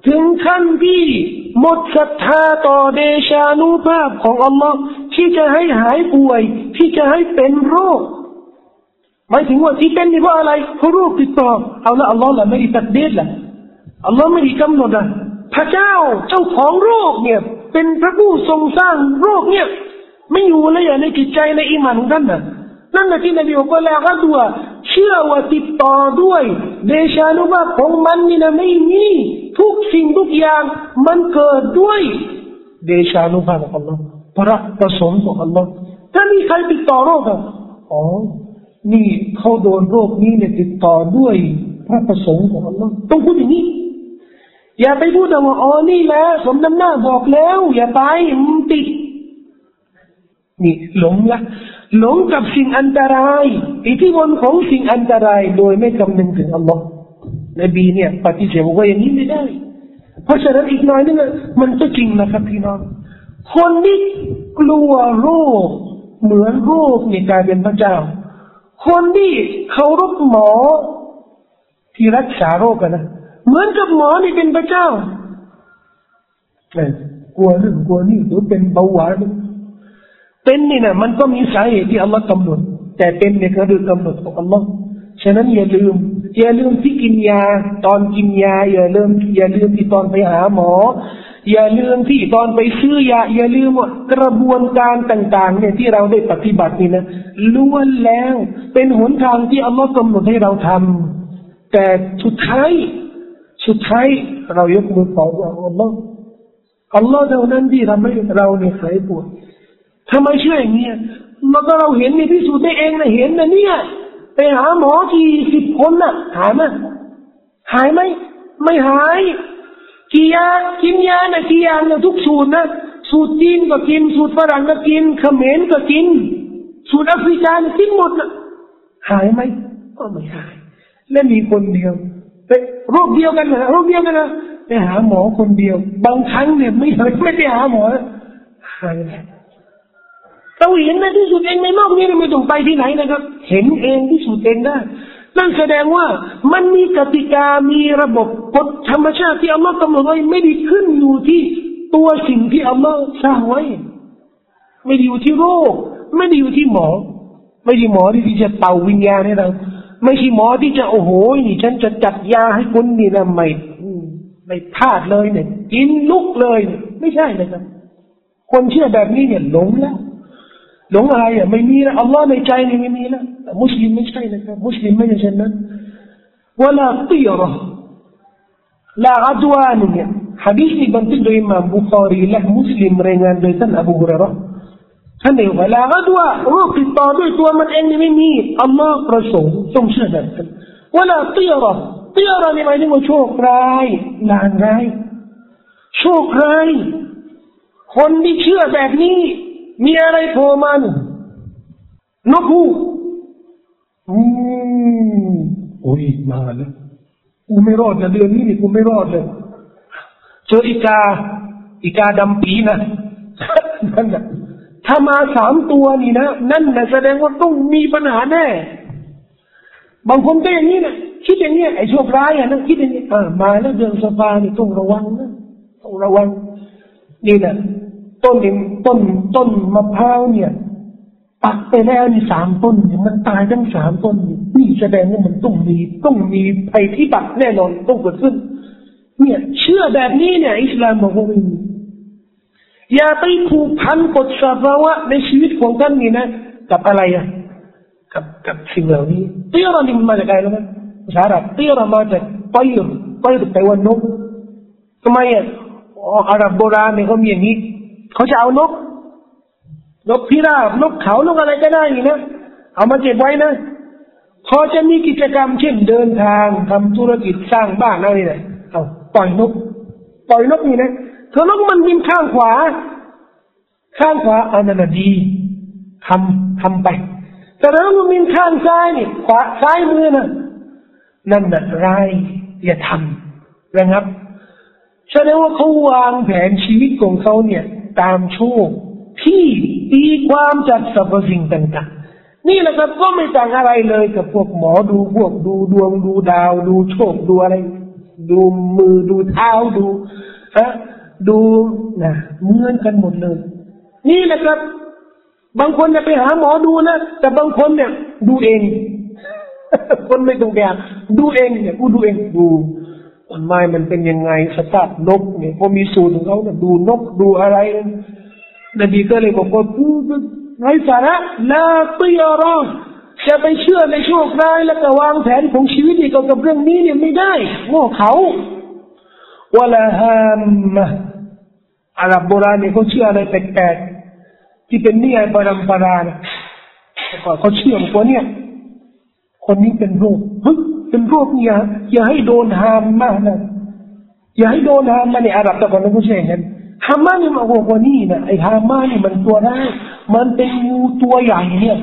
ถึงขั้นที่หมดศรัทธาต่อเดชานุภาพของอัลลอฮ์ที่จะให้หายป่วย ที่จะให้เป็นโรคหมายถึงว่าที่เป็นนี่เพราะอะไรเพราะโรคติดต่อเอาละอัลลอฮ์ละไม่ได้ตัดเด็ดละอัลลอฮ์ไม่ได้กำหนดละพระเจ้าเจ้าของโรคเนี่ยเป็นพระผู้ทรงสร้างโรคเนี่ย ไม่อยู่เลยในจิตใจในอิมานของท่านนะ นั่นแหละที่นบีบอกว่าแล้วก็ตัวเชื่อว่าติดต่อด้วยเดชานุภาพของมันนี่นะไม่มีทุกสิ่งทุกอย่างมันเกิดด้วยเดชานุภาพของอัลลอฮ์พระประสงค์ของอัลลอฮ์ถ้ามีใครติดต่อโรคอะอ๋อนี่เขาโดนโรคนี้เนี่ยติดต่อด้วยพระประสงค์ของอัลลอฮ์ต้องพูดอย่างนี้อย่าไปพูดว่าอ๋อนี่แหละสมน้ำหน้าบอกแล้ว อย่าไปมันติดนี่หลงละ หลงกับสิ่งอันตราย อิทธิพลของสิ่งอันตราย โดยไม่คำนึงถึงอัลลอฮ์นบีเนี่ยปฏิเสธว่าอย่างนี้ไม่ได้ เพราะฉะนั้นอีกหน่อยนึงมันก็จริงนะครับพี่น้อง คนที่กลัวโรคเหมือนโรคในกลายเป็นพระเจ้า คนที่เคารพหมอที่รักษาโรคกันนะเหมือนกับหมอนี่เป็นพระเจ้าเกลัวเรื่องกลัวนี่หรือเป็นเบาหวาน เป็นนี่นะมันก็มีสาเหตุที่อัลลอฮ์กำหนดแต่เป็นเนี่ยก็คือกำหนดของอัลลอฮ์ฉะนั้นอย่าลืม อย่าลืมที่กินยา ตอนกินยา อย่าลืม อย่าลืมที่ตอนไปหาหมอ อย่าลืมที่ตอนไปซื้อยา อย่าลืมว่ากระบวนการต่างๆ เนี่ยที่เราได้ปฏิบัตินี่นะล้วนแล้ว เป็นหนทางที่อัลลอฮ์กำหนดให้เราทำแต่สุดท้ายสุดท้ายเรายกมือขออัลลอฮ์อัลลอฮ์เท่านั้นที่ทำให้เราเนี่ยหายปวด ทำไมเชื่ออย่างนี้มันก็เราเห็นในพิสูจน์ได้เองนะเห็นนะเนี่ย ไปหาหมอกี่สิบคนน่ะ หายไหมหายไหมไม่หายกี่ยากินยานะกี่ยานะทุกสูตรนะสูตรจีนก็กิน สูตรฝรั่งก็กินเขมรก็กิน สูตรแอฟริกากินหมดนะหายไหมก็ไม่หาย และมีคนเดียวไปโรคเดียวกันนะโรคเดียวกันนะไปหาหมอคนเดียว บางครั้งเนี่ยไม่ไม่ไปหาหมอหายแล้ว เราเห็นในที่สุดเองในโลกนี้ไม่ต้องไปที่ไหนนะครับ เห็นเองที่สุดเองได้นั่นแสดงว่ามันมีกติกา มีระบบกฎธรรมชาติที่อัลลอฮ์กำหนดไว้ไม่ได้ขึ้นอยู่ที่ตัวสิ่งที่อัลลอฮ์สร้างไว้ ไม่ได้อยู่ที่โรค ไม่ได้อยู่ที่หมอ ไม่ใช่หมอที่จะเป่าวิญญาณให้เราไม่ใช่หมอที่จะโอ้โหนี่ฉันจะจัดยาให้คุณนี่นะไม่ไม่พลาดเลยเนี่ยกินลุกเลย ไม่ใช่เลยครับคนเชื่อแบบนี้เนี่ยหลงแล้ว หลงอะไรอะไม่มีนะอัลลอฮ์ในใจนี่ไม่มีนะมุสลิมไม่ใช่นะครับมุสลิมไม่ใช่เช่นนั้นวลาตีรอลาอัดวานเนี่ยฮะดีษนี้บันทึกโดยอิหม่ามบุคอรีและมุสลิมรายงานโดยท่านอบูฮุเรย์ท่านเองว่าลาอัดวาโรคติดต่อด้วยตัวมันเองนี่ไม่มีอัลลอฮ์ประสงค์ต้องเชื่อแบบนั้นว่าลาตีระตีระนี่หมายถึงว่าโชคร้ายลางร้ายโชคร้ายคนที่เชื่อแบบนี้ มีอะไรโผล่มาหนึ่งนกฮูกอืมโอ้ยมาแล้วกูไม่รอดนะเดือนนี้นี่กูไม่รอดเลยเจออีกา อีกาดำปีนะนั่นนะถ้ามาสามตัวนี่นะนั่นนะแสดงว่าต้องมีปัญหาแน่ บางคนก็อย่างนี้นะคิดอย่างนี้ไอ้โชคร้ายอะนะคิดอย่างนี้อ่ามาแล้วเดือนสปานี่ต้องระวังนะต้องระวังนี่นะ ต้นต้นต้นมะพร้าวเนี่ย ปักไปแล้วนี่สามต้นเนี่ยมันตายทั้งสามต้นนี่แสดงว่ามันต้องมีต้องมีภัยพิบัติแน่นอนต้องเกิดขึ้น เนี่ย เชื่อแบบนี้เนี่ย อิสลามบอกว่าไม่มีอย่าไปผูกพันกฎสภาวะในชีวิตของท่านนี่นะ กับอะไรอะกับกับสิ่งเหล่านี้เตี้ยรานี่มันมาจากอะไรรู้ไหมภาษาอับเตี้ยรามาจากปยร์ปยร์แปลว่านกทำไมอะอาหรับโบราณเนี่ยเขามีอย่างนี้ เขาจะเอานก นกพิราบ นกเขา นกอะไรก็ได้นะ เอามาเก็บไว้นะ พอจะมีกิจกรรมเช่นเดินทางทำธุรกิจสร้างบ้านอะไรเนี่ยเอาปล่อยนก ปล่อยนกนี่นะเธอนกมันบินข้างขวา ข้างขวาอันนั้นดีทำทำไป แต่ถ้ามันบินข้างซ้ายนี่ ขวาซ้ายมือนะนั่นน่ะร้ายอย่าทำนะครับแสดงว่าเขาวางแผนชีวิตของเขาเนี่ย ตามโชค ที่ตีความจากสรรพสิ่งต่างๆ นี่แหละครับก็ไม่ต่างอะไรเลยกับพวกหมอดูพวกดูดวงดูดาว ดูโชคดูอะไร ดูมือดูเท้าดูฮะดูนะเหมือนกันหมดเลย นี่แหละครับ บางคนจะไปหาหมอดูนะแต่บางคนเนี่ย ดูเอง คนไม่ตรงแกดูเองเนี่ยกูดูเองดู ต้นไม้มันเป็นยังไงสภาพนกเนี่ยพอมีสูตรของเขาเนี่ยดูนกดูอะไรนบีก็เลยบอกว่าผู้ไร้สาระลาตียรอจะไปเชื่อในโชคร้ายแล้วก็วางแผนของชีวิตเกี่ยวกับเรื่องนี้เนี่ยไม่ได้โง่เขาวะลาฮามะอาหรับโบราณเนี่ยเขาเชื่ออะไรแปลกๆที่เป็นนิยายปรำปรานะก่อนเขาเชื่อว่าเนี่ย คนนี้เป็นโรค เป็นโรคเนี่ยอย่าให้โดนหามมากนะอย่าให้โดนหามมาในอาหรับต่ก่อนเราก็เชื่ออย่างนั้นฮามานี่มาบอกว่านี่นะไอฮามานี่มันตัวร้ายมันเป็นงูตัวใหญ่เนี่ย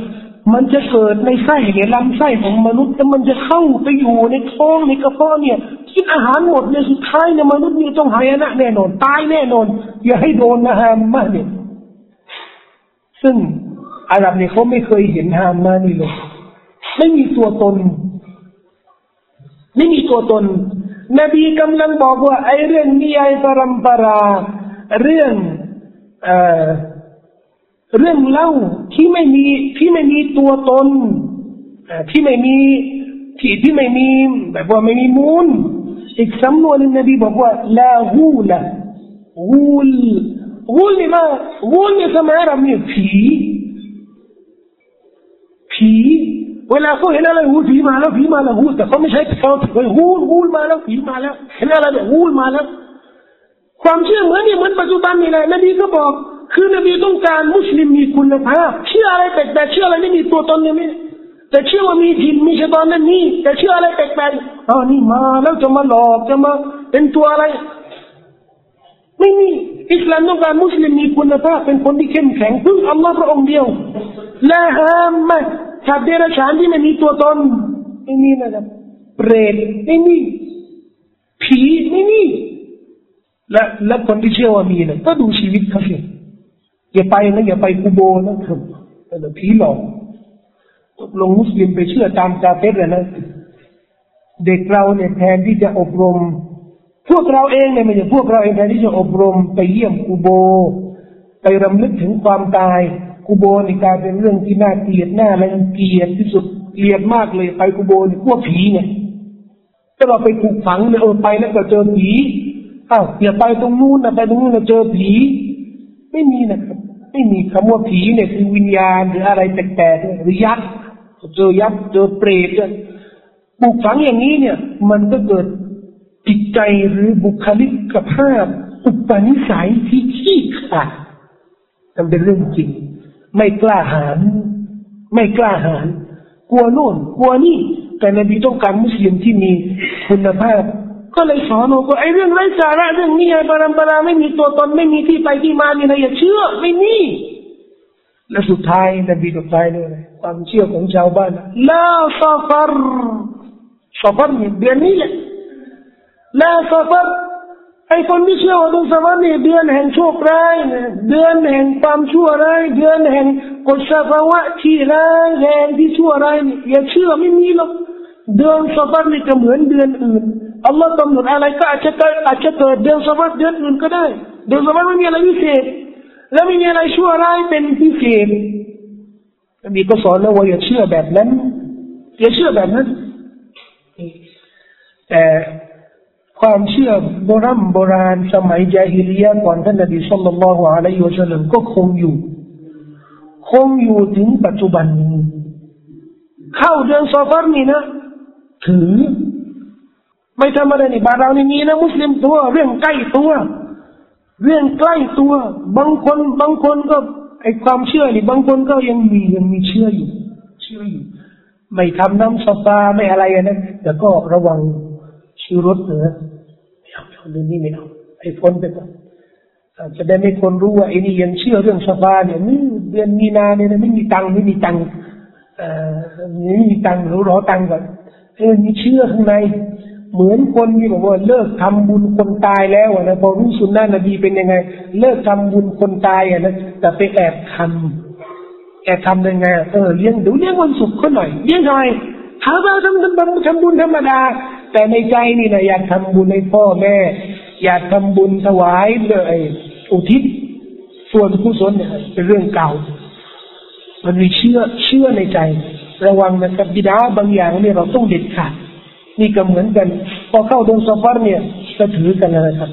มันจะเกิดในไส้เนี่ยลำไส้ของมนุษย์แล้วมันจะเข้าไปอยู่ในท้องในกระเพาะเนี่ยกินอาหารหมดเนี่ยสุดท้ายเนี่ยมนุษย์นี่ต้องหายนะแน่นอนตายแน่นอน อย่าให้โดนนะฮามาเนี่ยซึ่งอาหรับเนี่ยเขาไม่เคยเห็นฮามานี่เลยไม่มีตัวตน ไม่มีตัวตน นบีกำลังบอกว่าไอ้เรื่องนิยายปรำปราเรื่องเอ่อเรื่องเล่าที่ไม่มีที่ไม่มีตัวตนที่ไม่มีที่ที่ไม่มีแบบว่าไม่มีมูลอีกสำนวนนบีบอกว่าลาฮูละฮูลฮูลนี่มาฮูลนี่สมัยเรามีผีผี เวลาเขาเห็นอะไรหูผีมาแล้วผีมาแล้วหูแต่เขาไม่ใช่เขาถือหูหูมาแล้วผีมาแล้วเห็นอะไรเนี่ยหูมาแล้ว ความเชื่อเหมือนนี่เหมือนปัจจุบันนี่แหละนบีก็บอก คือนบีต้องการมุสลิมมีคุณภาพเชื่ออะไรแปลกๆเชื่ออะไรไม่มีตัวตนเนี่ยไม่แต่เชื่อว่ามีจินมีชะตอนนั่นนี่แต่เชื่ออะไรแปลกๆอ๋อนี่มาแล้วจะมาหลอกจะมาเป็นตัวอะไร ไม่มีอิสลามต้องการมุสลิมมีคุณภาพเป็นคนที่เข้มแข็งพึ่งอัลลอฮ์พระองค์เดียวและห้ามไม่ ชาติเดรัจฉานที่ไม่มีตัวตนไม่มีนะครับเปรตไม่มีผีไม่มีและและคนที่เชื่อว่ามีนี่ยก็ดูชีวิตเขาสิอย่าไปนะอย่าไปกูโบนะเถอะแต่ผีหลอกตกลงมุสลิมไปเชื่อตามกาเฟสเลยนะ เด็กเราเนี่ยแทนที่จะอบรม พวกเราเองเนี่ยไม่ใช่พวกเราเองแทนที่จะอบรมไปเยี่ยมกูโบ ไปรำลึกถึงความตาย กูโบนี่กลายเป็นเรื่องที่น่าเกลียดน่ารังเกียจที่สุดเกลียดมากเลยไปกูโบนี่พวกผีเนี่ยถ้าเราไปถูกฝังเนี่ยเออไปแล้วก็เจอผีอ้าวอย่าไปตรงนู้นนะไปตรงนู้นนะเจอผี ไม่มีนะครับ ไม่มีคำว่าผีเนี่ยคือวิญญาณหรืออะไรแปลกๆหรือยักษ์เจอยักษ์เจอเปรตเนี่ยปลูกฝังอย่างนี้เนี่ย มันก็เกิดจิตใจหรือบุคลิกภาพอุปนิสัยที่ขี้ขาดมันเป็นเรื่องจริง ไม่กล้าหาญไม่กล้าหาญกลัวโน่นกลัวนี่ แต่นบีต้องการมุสลิมที่มีคุณภาพ ก็เลยสอนว่าไอ้เรื่องไร้สาระเรื่องนี้ปรัมปราไม่มีตัวตนไม่มีที่ไปที่มานี่นะอย่าเชื่อ ไม่มีและสุดท้ายนบีตกท้ายด้วยความเชื่อของชาวบ้าน لا صفر ซาฟารเนี่ยเดือนนี้แหละ لا صفر ไอ้คนที่เชื่อว่าดวงสวรรค์นี่เดือนแห่งโชคร้ายเดือนแห่งความชั่วร้ายเดือนแห่งกฎสภาวะที่ร้ายแรงที่ชั่วร้ายอย่าเชื่อไม่มีหรอกเดือนสฟารนี่ก็เหมือนเดือนอื่นอัลลอฮ์กำหนดอะไรก็อาจจะเกิดอาจจะเกิดเดือนสฟารเดือนอื่นก็ได้ เดือนสฟารไม่มีอะไรพิเศษ แล้วไม่มีอะไรชั่วร้ายเป็นพิเศษมีก็สอนนะว่าอย่าเชื่อแบบนั้นอย่าเชื่อแบบนั้นแต่ ความเชื่อโบราณโบราณสมัยจาฮิลียะก่อนท่านนบีสุลต่านละฮ์อะลัยฮิวะสัลลัมก็คงอยู่ คงอยู่ถึงปัจจุบันนี้ เข้าเดือนซอฟาร์นี่นะ ถือ ไม่ธรรมดานี่บาเรานี่มีนะมุสลิมตัว เรื่องใกล้ตัว เรื่องใกล้ตัว บางคน บางคนก็ไอความเชื่อนี่บางคนก็ยังมียังมีเชื่ออยู่ เชื่ออยู่ ไม่ทำน้ำซาฟาไม่อะไรนะแต่ก็ระวัง ชื่รถเนอะไม่เอาเรื่องนี้ไม่เอาไอ้พ้นไปก่อนจะได้ไม่คนรู้ว่าไอ้นี่ยังเชื่อเรื่องสภาเนี่ยนี่เดือนมีนาเนี่ยไม่มีตังค์ไม่มีตังค์เอ่อไม่มีตังค์หรู้รอตังค์ก่อนเออมีเชื่อข้างใน เหมือนคนที่บอกว่าเลิกทำบุญคนตายแล้วนะพอรู้สุนนะนบีเป็นยังไง เลิกทำบุญคนตายอะนะแต่ไปแอบทำแอบทำยังไงเออเลี้ยงดูเลี้ยงวันศุกร์เขาหน่อยเลี้ยงหน่อยทำเอาทำทำทำบุญธรรมดา แต่ในใจนี่นะอยากทำบุญให้พ่อแม่ อยากทำบุญถวายเลยอุทิศส่วนผู้สนเนี่ยเป็นเรื่องเก่า มันมีเชื่อเชื่อในใจ ระวังนะครับบิดาบางอย่างเนี่ยเราต้องเด็ดขาดนี่ก็เหมือนกัน พอเข้าดงสฟาร์เนี่ยก็ถือกันนะครับ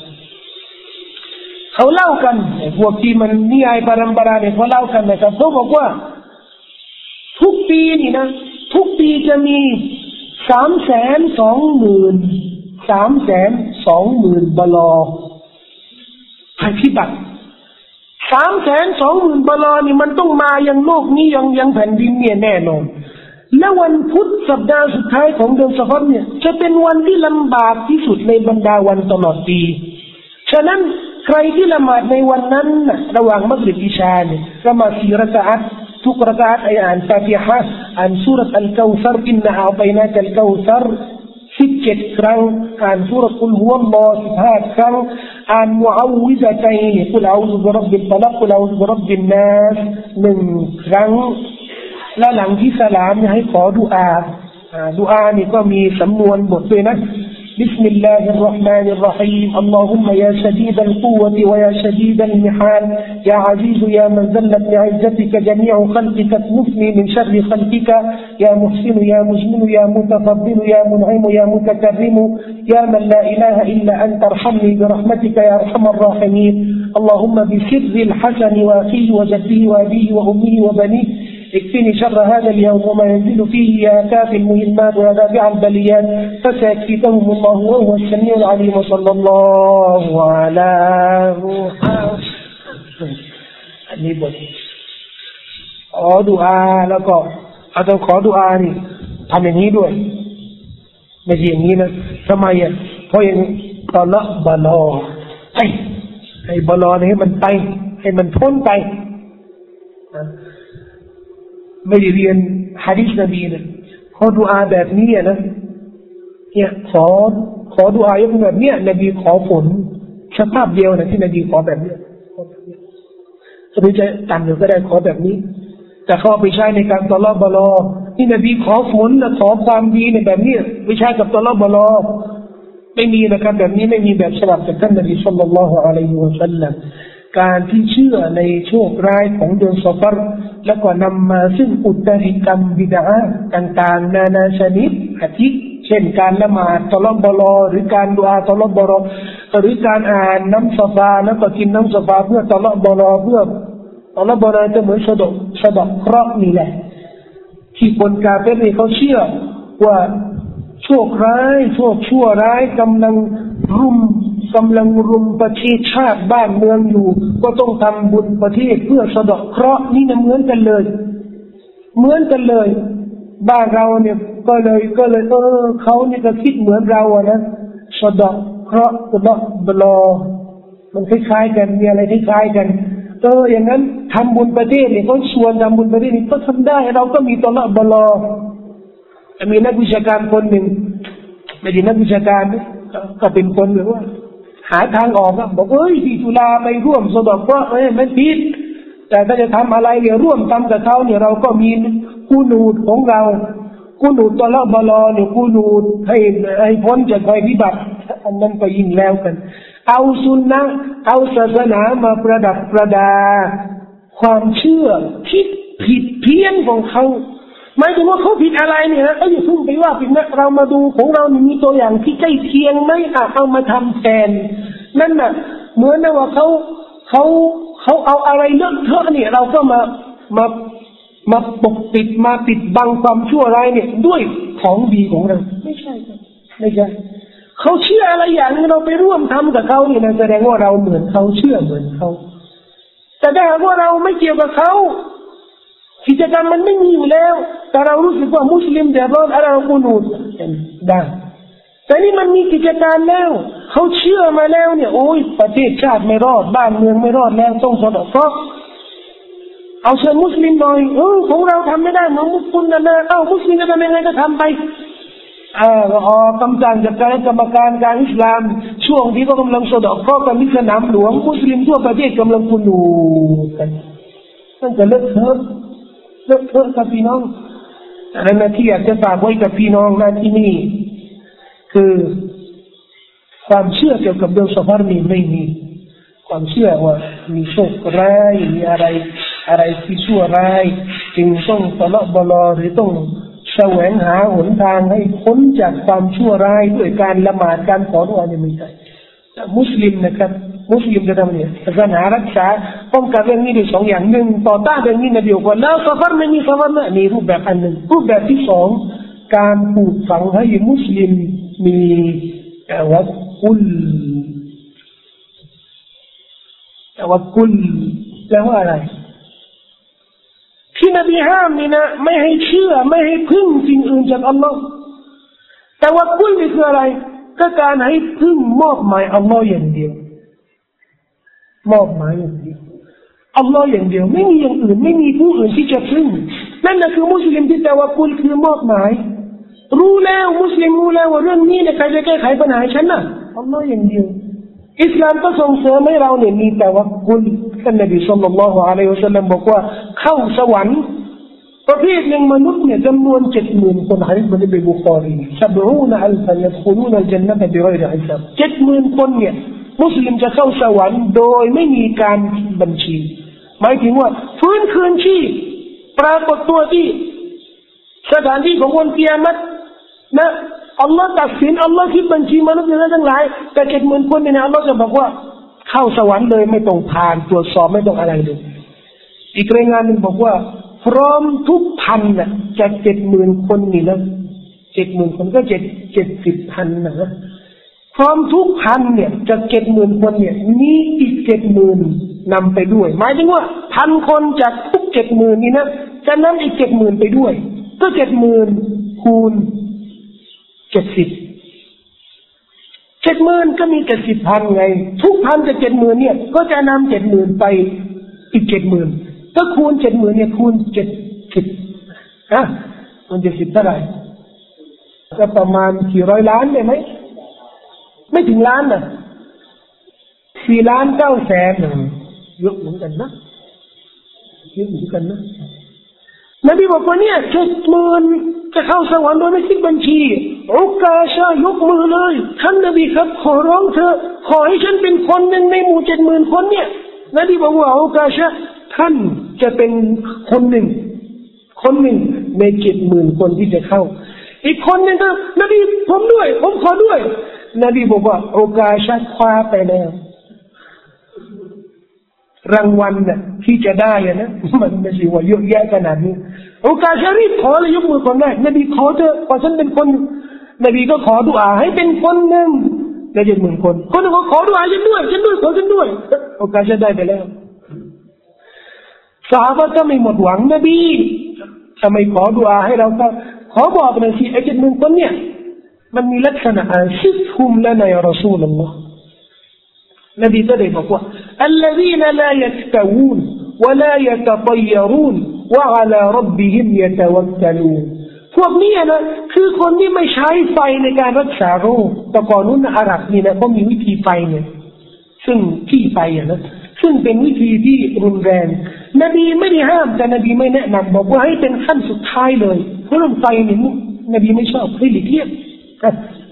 เขาเล่ากันพวกที่มันนิยายปรำปราเนี่ยเขาเล่ากันนะครับเขาบอกว่า ทุกปีนี่นะ ทุกปีจะมี สามแสนสองหมื่นสามแสนสองหมื่นบลอภัยพิบัติสามแสนสองหมื่นบลอนี่มันต้องมายังโลกนี้ยังยังแผ่นดินเนี่ยแน่นอน และวันพุธสัปดาห์สุดท้ายของเดือนสฟเนี่ย จะเป็นวันที่ลำบากที่สุดในบรรดาวันตลอดปี ฉะนั้นใครที่ละหมาดในวันนั้นระหว่างมักริบอิชาเนี่ยละหมาดสี่รักอัต ทุกร็อกอัตอ่านฟาติฮะอ่านสุรอัลกาวซารإنا أعطيناك الكوثرสิบเจ็ดครั้งอ่านสุรقل هو اللهสิบห้าครั้งอ่านมุอาวิซะตัยقل أعوذ برب الفلق قل أعوذ برب الناسหนึ่งครั้งและหลังที่สลามให้ขอดุอาดุอานี่ก็มีสำนวนบทด้วยนะ بسم الله الرحمن الرحيم. اللهم يا شديد القوة ويا شديد المحال. يا عزيز يا من ذلت بعزتك جميع خلقك تنفني من شر خلقك. يا محسن يا مجمل يا متفضل يا منعم يا متكرم. يا من لا إله إلا أنت ارحمني برحمتك يا أرحم الراحمين. اللهم بسر الحسن وأخيه وجده وأبيه وأمه وبنيه اكفني شر هذا اليوم وما ينزل فيه يا كافي المهمات ويا دافع البليات فسيكفيكهم الله وهو السميع العليم وصلى الله على محمد อันนี้บทขอดุอาแล้วก็เอาต้องขอดุอานี่ทำอย่างนี้ด้วยไม่ใช่อย่างนี้นะทำไมอ่ะเพราะอย่างตอนละบาลอไอ้ไอ้บาลอนี่ให้มันไปให้มันพ้นไป ไม่ได้เรียนฮะดิษนบีนะขอดุอาแบบนี้นะเนี่ยขอขอดุอายกแบบเนี้ยนบีขอฝนสภาพเดียวนะที่นบีขอแบบเนี้ยหรือจะต่ำหรือก็ได้ขอแบบนี้ แต่เขาไปใช้ในการตลอบบลอที่นบีขอฝนนะขอความดีในแบบนี้ไม่ใช่กับตลอบบลอไม่มีนะครับแบบนี้ไม่มีแบบฉบับจากท่านนบีสุลต่านละฮ์อะลัยฮิวะสัลลัม การที่เชื่อในโชคร้ายของเดือนซอฟารแล้วก็นำมาซึ่งอุตริกรรมบิดาต่างๆ นานาชนิดอาทิเช่นการละหมาดตลบบลอหรือการดูอาตลบบลอหรือการอ่านน้ำสฟาแล้วก็กินน้ำสฟาเพื่อตลบบลอเพื่อตลบบลอจะเหมือนสะดกสะดกเคราะห์นี่แหละ ที่คนกาเฟรเขาเชื่อว่าโชคร้ายโชคชั่วร้ายกำลังรุม กำลังรุมประเทศชาติบ้านเมืองอยู่ ก็ต้องทำบุญประเทศเพื่อสะดอกเคราะห์นี่นะเหมือนกันเลย เหมือนกันเลย บ้านเราเนี่ยก็เลยก็เลยเออเขาเนี่ยก็คิดเหมือนเราอะนะสะดอกเคราะห์สะดอกบลอ มันคล้ายๆกันมีอะไรคล้ายๆกันเอออย่างนั้นทำบุญประเทศเนี่ยเขาชวนทำบุญประเทศนี่ก็ทำได้ เราก็มีตละบลอมีนักวิชาการคนหนึ่งไม่ใช่นักวิชาการก็เป็นคนหรือว่า หาทางออกอะบอกเอ้ยที่จุฬาไปร่วมสดอกเพราเอ้ยมันผิดแต่ถ้าจะทำอะไรเนี่ยร่วมทำกับเขาเนี่ยเราก็มีกูนูดของเรากูนูดตละบลอเนี่ยกูนูดให้ให้พ้นจากภัยพิบัติอันนั้นก็ยิ่งแล้วกัน เอาสุนนะเอาศาสนามาประดับประดา ความเชื่อที่ผิดเพี้ยนของเขา หมายถึงว่าเขาผิดอะไรเนี่ยนะเอ้ยอย่าพิ่งไปว่าผิดนะเรามาดูของเรานี่มีตัวอย่างที่ใกล้เคียงไหมอะเอามาทำแทนนั่นน่ะ เหมือนนะว่าเขาเขาเขาเอาอะไรเลอะเทอะเนี่ย เราก็มามามาปกปิดมาปิดบังความชั่วร้ายเนี่ย ด้วยของดีของเราไม่ใช่ครับไม่ใช่เขาเชื่ออะไรอย่างนี้เราไปร่วมทำกับเขานี่นะแสดงว่าเราเหมือนเขาเชื่อเหมือนเขาแต่ถ้าว่าเราไม่เกี่ยวกับเขา กิจกรรมมันไม่มีอยู่แล้ว แต่เรารู้สึกว่ามุสลิมเดือดร้อนอะไรเราคูนูดได้แต่นี่มันมีกิจการแล้วเขาเชื่อมาแล้วเนี่ยโอ้ยประเทศชาติไม่รอดบ้านเมืองไม่รอดแล้วต้องสนองเพราะเอาเชิญมุสลิมหน่อยเออของเราทำไม่ได้เหมือนมุสลิมนะนะเอ้ามุสลิมจะทำยังไงก็ทำไปเออออกำจัดจากการกรรมการการอิสลาม ช่วงที่ก็กำลังสดอกก็กันที่สนามหลวงมุสลิมทั่วประเทศกำลังคุนูกันนั่นจะเลิกเถอะ เลอะเทอะกับพี่น้องอะไรนะที่อยากจะฝากไว้กับพี่น้องนะที่นี่ คือความเชื่อเกี่ยวกับเรื่องสฟาร์มีไม่มี ความเชื่อว่ามีโชคร้ายมีอะไร อะไรที่ชั่วร้ายจึงต้องตลาะบลอหรือต้องแสวงหาหนทางให้พ้นจากความชั่วร้ายด้วยการละหมาดการขอดุอาเนี่ยไม่ใช่มุสลิมนะครับ มุสลิมจะทำเนี่ยศาสนารักษาป้องกันเรื่องนี้ด้วยสองอย่างหนึ่งต่อต้านเรื่องนี้นะเดียวกันแล้วซาฟารไม่มีซาฟารนะมีรูปแบบอันหนึ่งรูปแบบที่สองการปลูกฝังให้มุสลิมมีวัดกุลวัดกุลแปลว่าอะไรที่นบีห้ามนี่นะไม่ให้เชื่อไม่ให้พึ่งสิ่งอื่นจากอัลลอฮ์แต่ว่ากุลนี่คืออะไรก็การให้พึ่งมอบหมายอัลลอฮ์อย่างเดียว มอบหมายอย่างเดียวอัลลอฮ์อย่างเดียวไม่มีอย่างอื่น ไม่มีผู้อื่นที่จะพึ่งนั่นนะคือมุสลิมที่ตะวักกุลคือมอบหมาย รู้แล้วมุสลิมรู้แล้วว่าเรื่องนี้เนี่ยใครจะแก้ไขปัญหาฉันน่ะอัลลอฮ์อย่างเดียวอิสลามก็ส่งเสริมให้เราเนี่ยมีตะวักกุลท่านนบีصلى الله عليه وسلمบอกว่าเข้าสวรรค์ประเภทหนึ่งมนุษย์เนี่ยจำนวนเจ็ดหมื่นคนฮะดีษมันในบุคอรีسبعون ألفا يدخلون الجنة بغير حسابเจ็ดหมื่นคนเนี่ย มุสลิมจะเข้าสวรรค์โดยไม่มีการบัญชี หมายถึงว่าฟื้นคืนชีพปรากฏตัวที่สถานที่ของคนเกียรตินะอัลลอฮ์ตัดสินอัลลอฮ์คิดบัญชีมนุษย์ทั้งหลายแต่เจ็ดหมื่นคนเนี่ยอัลลอฮ์จะบอกว่าเข้าสวรรค์เลยไม่ต้องผ่านตรวจสอบไม่ต้องอะไรเลยอีกรายงานหนึ่งบอกว่า พร้อมทุกพันนะจากเจ็ดหมื่นคนนี่นะเจ็ดหมื่นคนก็เจ็ดเจ็ดสิบพันนะ พร้อมทุกพันเนี่ยจะเจ็ดหมื่นคนเนี่ยมีอีกเจ็ดหมื่นนำไปด้วย หมายถึงว่าพันคนจากทุกเจ็ดหมื่นนี่นะจะนำอีกเจ็ดหมื่นไปด้วย ก็เจ็ดหมื่นคูณเจ็ดสิบเจ็ดหมื่นก็มีเจ็ดสิบพันไง ทุกพันจะเจ็ดหมื่นเนี่ยก็จะนำเจ็ดหมื่นไปอีกเจ็ดหมื่นก็คูณเจ็ดหมื่นเนี่ยคูณเจ็ดสิบอะมันจะสิบเท่าไหร่ก็ประมาณกี่ร้อยล้านได้ไหม ไม่ถึงล้านนะสี่ล้านเก้าแสนเยอะเหมือนกันนะเยอะเหมือนกันนะนบีบอกว่าเนี่ยเจ็ดหมื่นจะเข้าสวรรค์โดยไม่คิดบัญชีโอกาชายกมือเลย ท่านนบีครับ ขอร้องเธอ ขอให้ฉันเป็นคนหนึ่งในหมู่เจ็ดหมื่นคนเนี่ยนบีบอกว่าโอกาชาท่านจะเป็นคนหนึ่ง คนหนึ่งในเจ็ดหมื่นคนที่จะเข้า อีกคนหนึ่งก็นบีผมด้วย ผมขอด้วย นบีบอกว่าโอกาสคว้าไปแล้วรางวัลน่ะที่จะได้นะมันไม่ใช่ว่าเยอะแยะขนาดนี้โอกาสรีบขอเลยยกมือคนแรกนบีขอเถอะพอฉันเป็นคนนบีก็ขอดุอาให้เป็นคนหนึ่งได้เจ็ดหมื่นคน คนหนึ่งก็ขอดูอาฉันด้วยฉันด้วยขอฉันด้วยโอกาสจะได้ไปแล้วสาบะก็ไม่หมดหวังนบีทำไมขอดูอาให้เราก็ขอบอกหน่อยสิไอ้เจ็ดหมื่นคนเนี่ย มันมีลักษณะอันซิฟฮุมละนายรอซูลลอฮ์นบีก็ได้บอกว่า الذين لا يستوون ولا يتطيرون وعلى ربهم يتوكلون พวกนี้นะคือคนที่ไม่ใช้ไฟในการรักษาโรคแต่ก่อนนู้นอาหรับนี่นะเขามีวิธีไฟเนี่ยซึ่งที่ไฟอ่ะนะซึ่งเป็นวิธีที่รุนแรงนบีไม่ได้ห้ามแต่นบีไม่แนะนำบอกว่าให้เป็นขั้นสุดท้ายเลยเพราะเรื่องไฟนี่นบีไม่ชอบให้หลีกเลี่ยง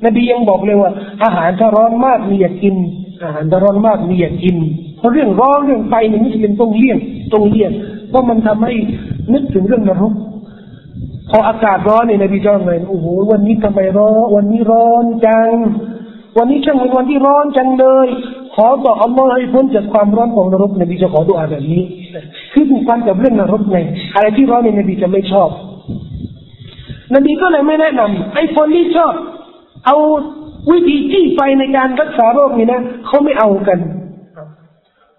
นบียังบอกเลยว่า อาหารถ้าร้อนมากมีอย่ากิน อาหารถ้าร้อนมากมีอย่ากิน เพราะเรื่องร้อนเรื่องไฟนี่มุสลิมต้องเลี่ยงต้องเลี่ยงเพราะมันทำให้นึกถึงเรื่องนรกพออากาศร้อนเนี่ยนบีจ้องเลยโอ้โหวันนี้ทำไมร้อนวันนี้ร้อนจัง วันนี้ช่างเป็นวันที่ร้อนจังเลย ขอต่ออัลลอฮ์ให้พ้นจากความร้อนของนรกนบีจะขอดุอาแบบนี้คือผูกพันกับเรื่องนรกไงอะไรที่ร้อนเนี่ยนบีจะไม่ชอบ นบีก็เลยไม่แนะนำไอ้คนที่ชอบ เอาวิธีที่ไปในการรักษาโรคนี่นะเขาไม่เอากัน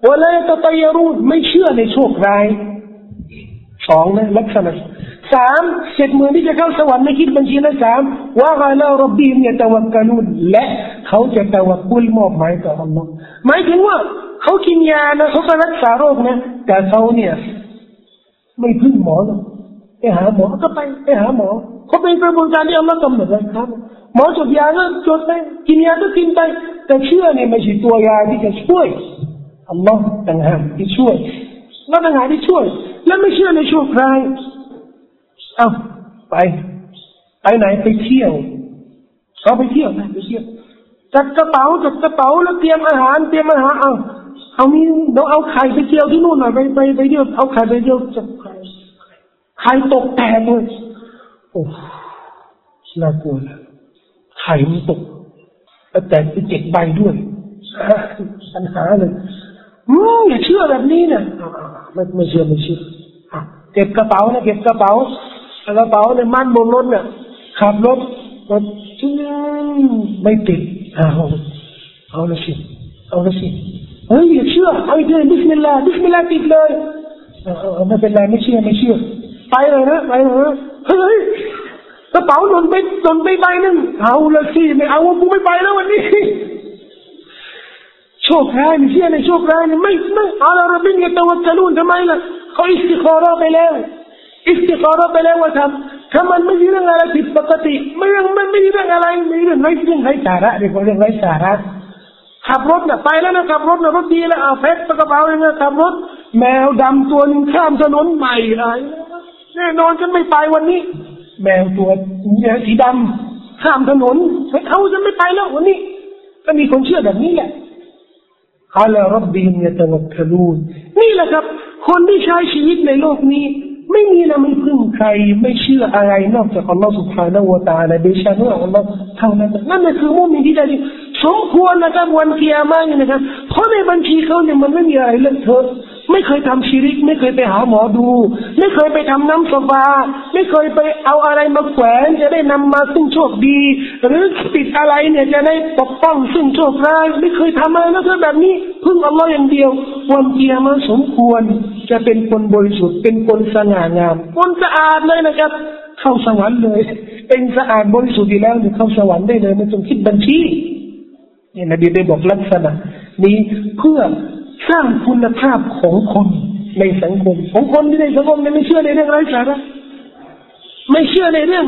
วลาตะตยรูดไม่เชื่อในโชคร้ายสองนะลักษณะสามเจ็ดหมื่นที่จะเข้าสวรรค์ไม่คิดบัญชีละสามว่าไงเรารบีมเนี่ยตะวักกันุนและเขาจะตะวักกุลมอบหมายต่ออัลลอฮ์หมายถึงว่าเขากินยานะเขาก็รักษาโรคนะแต่เขาเนี่ย ไม่พึ่งหมอนะไปหาหมอก็ไปไปหาหมอเขาเป็นกระบวนการที่อัลลอฮ์กำหนดไว้ครับ หมอจดยาก็จดไปกินยาก็กินไป แต่เชื่อเนี่ยไม่ใช่ตัวยาที่จะช่วยอัลลอฮ์ต่างหากที่ช่วยแล้วต่างหากที่ช่วย แล้วไม่เชื่อในช่วงครายเอาไป ไปไหนไปเที่ยวเขาไปเที่ยวนะไปเที่ยวจัดกระเป๋าจัดกระเป๋าแล้วเตรียมอาหารเตรียมอาหารเอาเอามีเราเอาไข่ไปเที่ยวที่นู่นหน่อยไปไปไปเที่ยวเอาไข่ไปเที่ยวจับไข่ไข่ตกแตกเลยโอ้น่ากลัวเลย ไข่มันตกแต่ไปเจ็ดใบด้วยปัญหาเลยอืมอย่าเชื่อแบบนี้เนี่ยไม่ไม่เชื่อไม่เชื่อเก็บกระเป๋านะเก็บกระเป๋ากระเป๋าเนี่ยมั่นบนรถเนี่ยขับรถรถชิ้นไม่ติดเอาเอาละสิเอาละสิเฮ้ยอย่าเชื่อเอาอีกเลยบิสมิลลาห์บิสมิลลาติดเลยไม่เป็นไรไม่เชื่อไม่เชื่อไปเลยนะไปเลยเฮ้ย กระเป๋าหล่นไปหล่นไปใบนึงเอาละสิไม่เอากูไม่ไปแล้ววันนี้โชคร้ายม่เชื่อในโชคร้ายไม่ไม่เอาละเราเป็นยังตะวักลุนทำไมล่ะเขาอิสติคอรอไปแล้วอิสติคอรอไปแล้วว่าทำถ้ามันไม่มีเรื่องอะไรผิดปกติ ไม่เรื่องไม่มีเรื่องอะไรไม่เรื่องไร้เรื่องไร้สาระเรียกว่าเรื่องไร้สาระขับรถน่ะไปแล้วนะขับรถน่ะรถดีแล้วเอาเพชรกระเป๋าเองนะขับรถ แมวดำตัวนึงข้ามถนนใหม่อะไรแน่นอนฉันไม่ไปวันนี้ แมวตัวสีดำข้ามถนนไม่เอาฉันไม่ไปแล้ววันนี้ก็มีคนเชื่อแบบนี้แหละอาลารับบีมยตะวักลูนนี่แหละครับ คนที่ใช้ชีวิตในโลกนี้ ไม่มีนะไม่พึ่งใคร ไม่เชื่ออะไรนอกจากอัลลอฮฺสุบฮานาอูตาลาเดชานุอัลลอฮฺเท่านั้นนั่นคือมุมินที่ได้สมควรนะครับวันเกียร์มาเนี่ยนะครับเพราะในบัญชีเขาเนี่ยมันไม่มีอะไรเลอะเทอะ ไม่เคยทำชีริก ไม่เคยไปหาหมอดู ไม่เคยไปทำน้ำสบาไม่เคยไปเอาอะไรมาแขวนจะได้นำมาซึ่งโชคดี หรือติดอะไรเนี่ยจะได้ปกป้องซึ่งโชคร้ายไม่เคยทำอะไรนะเธอแบบนี้พึ่งอัลลอฮ์อย่างเดียววันเกียร์มาสมควร จะเป็นคนบริสุทธิ์เป็นคนสง่างามคนสะอาดเลยนะครับ เข้าสวรรค์เลย เป็นสะอาดบริสุทธิ์ดีแล้วเนี่ยเข้าสวรรค์ได้เลยไม่ต้องคิดบัญชีเนี่ยนบีได้บอกลักษณะนี้เพื่อ สร้างคุณภาพของคนในสังคม ของคนที่ในสังคมไม่เชื่อในเรื่องไร้สาระไม่เชื่อในเรื่อง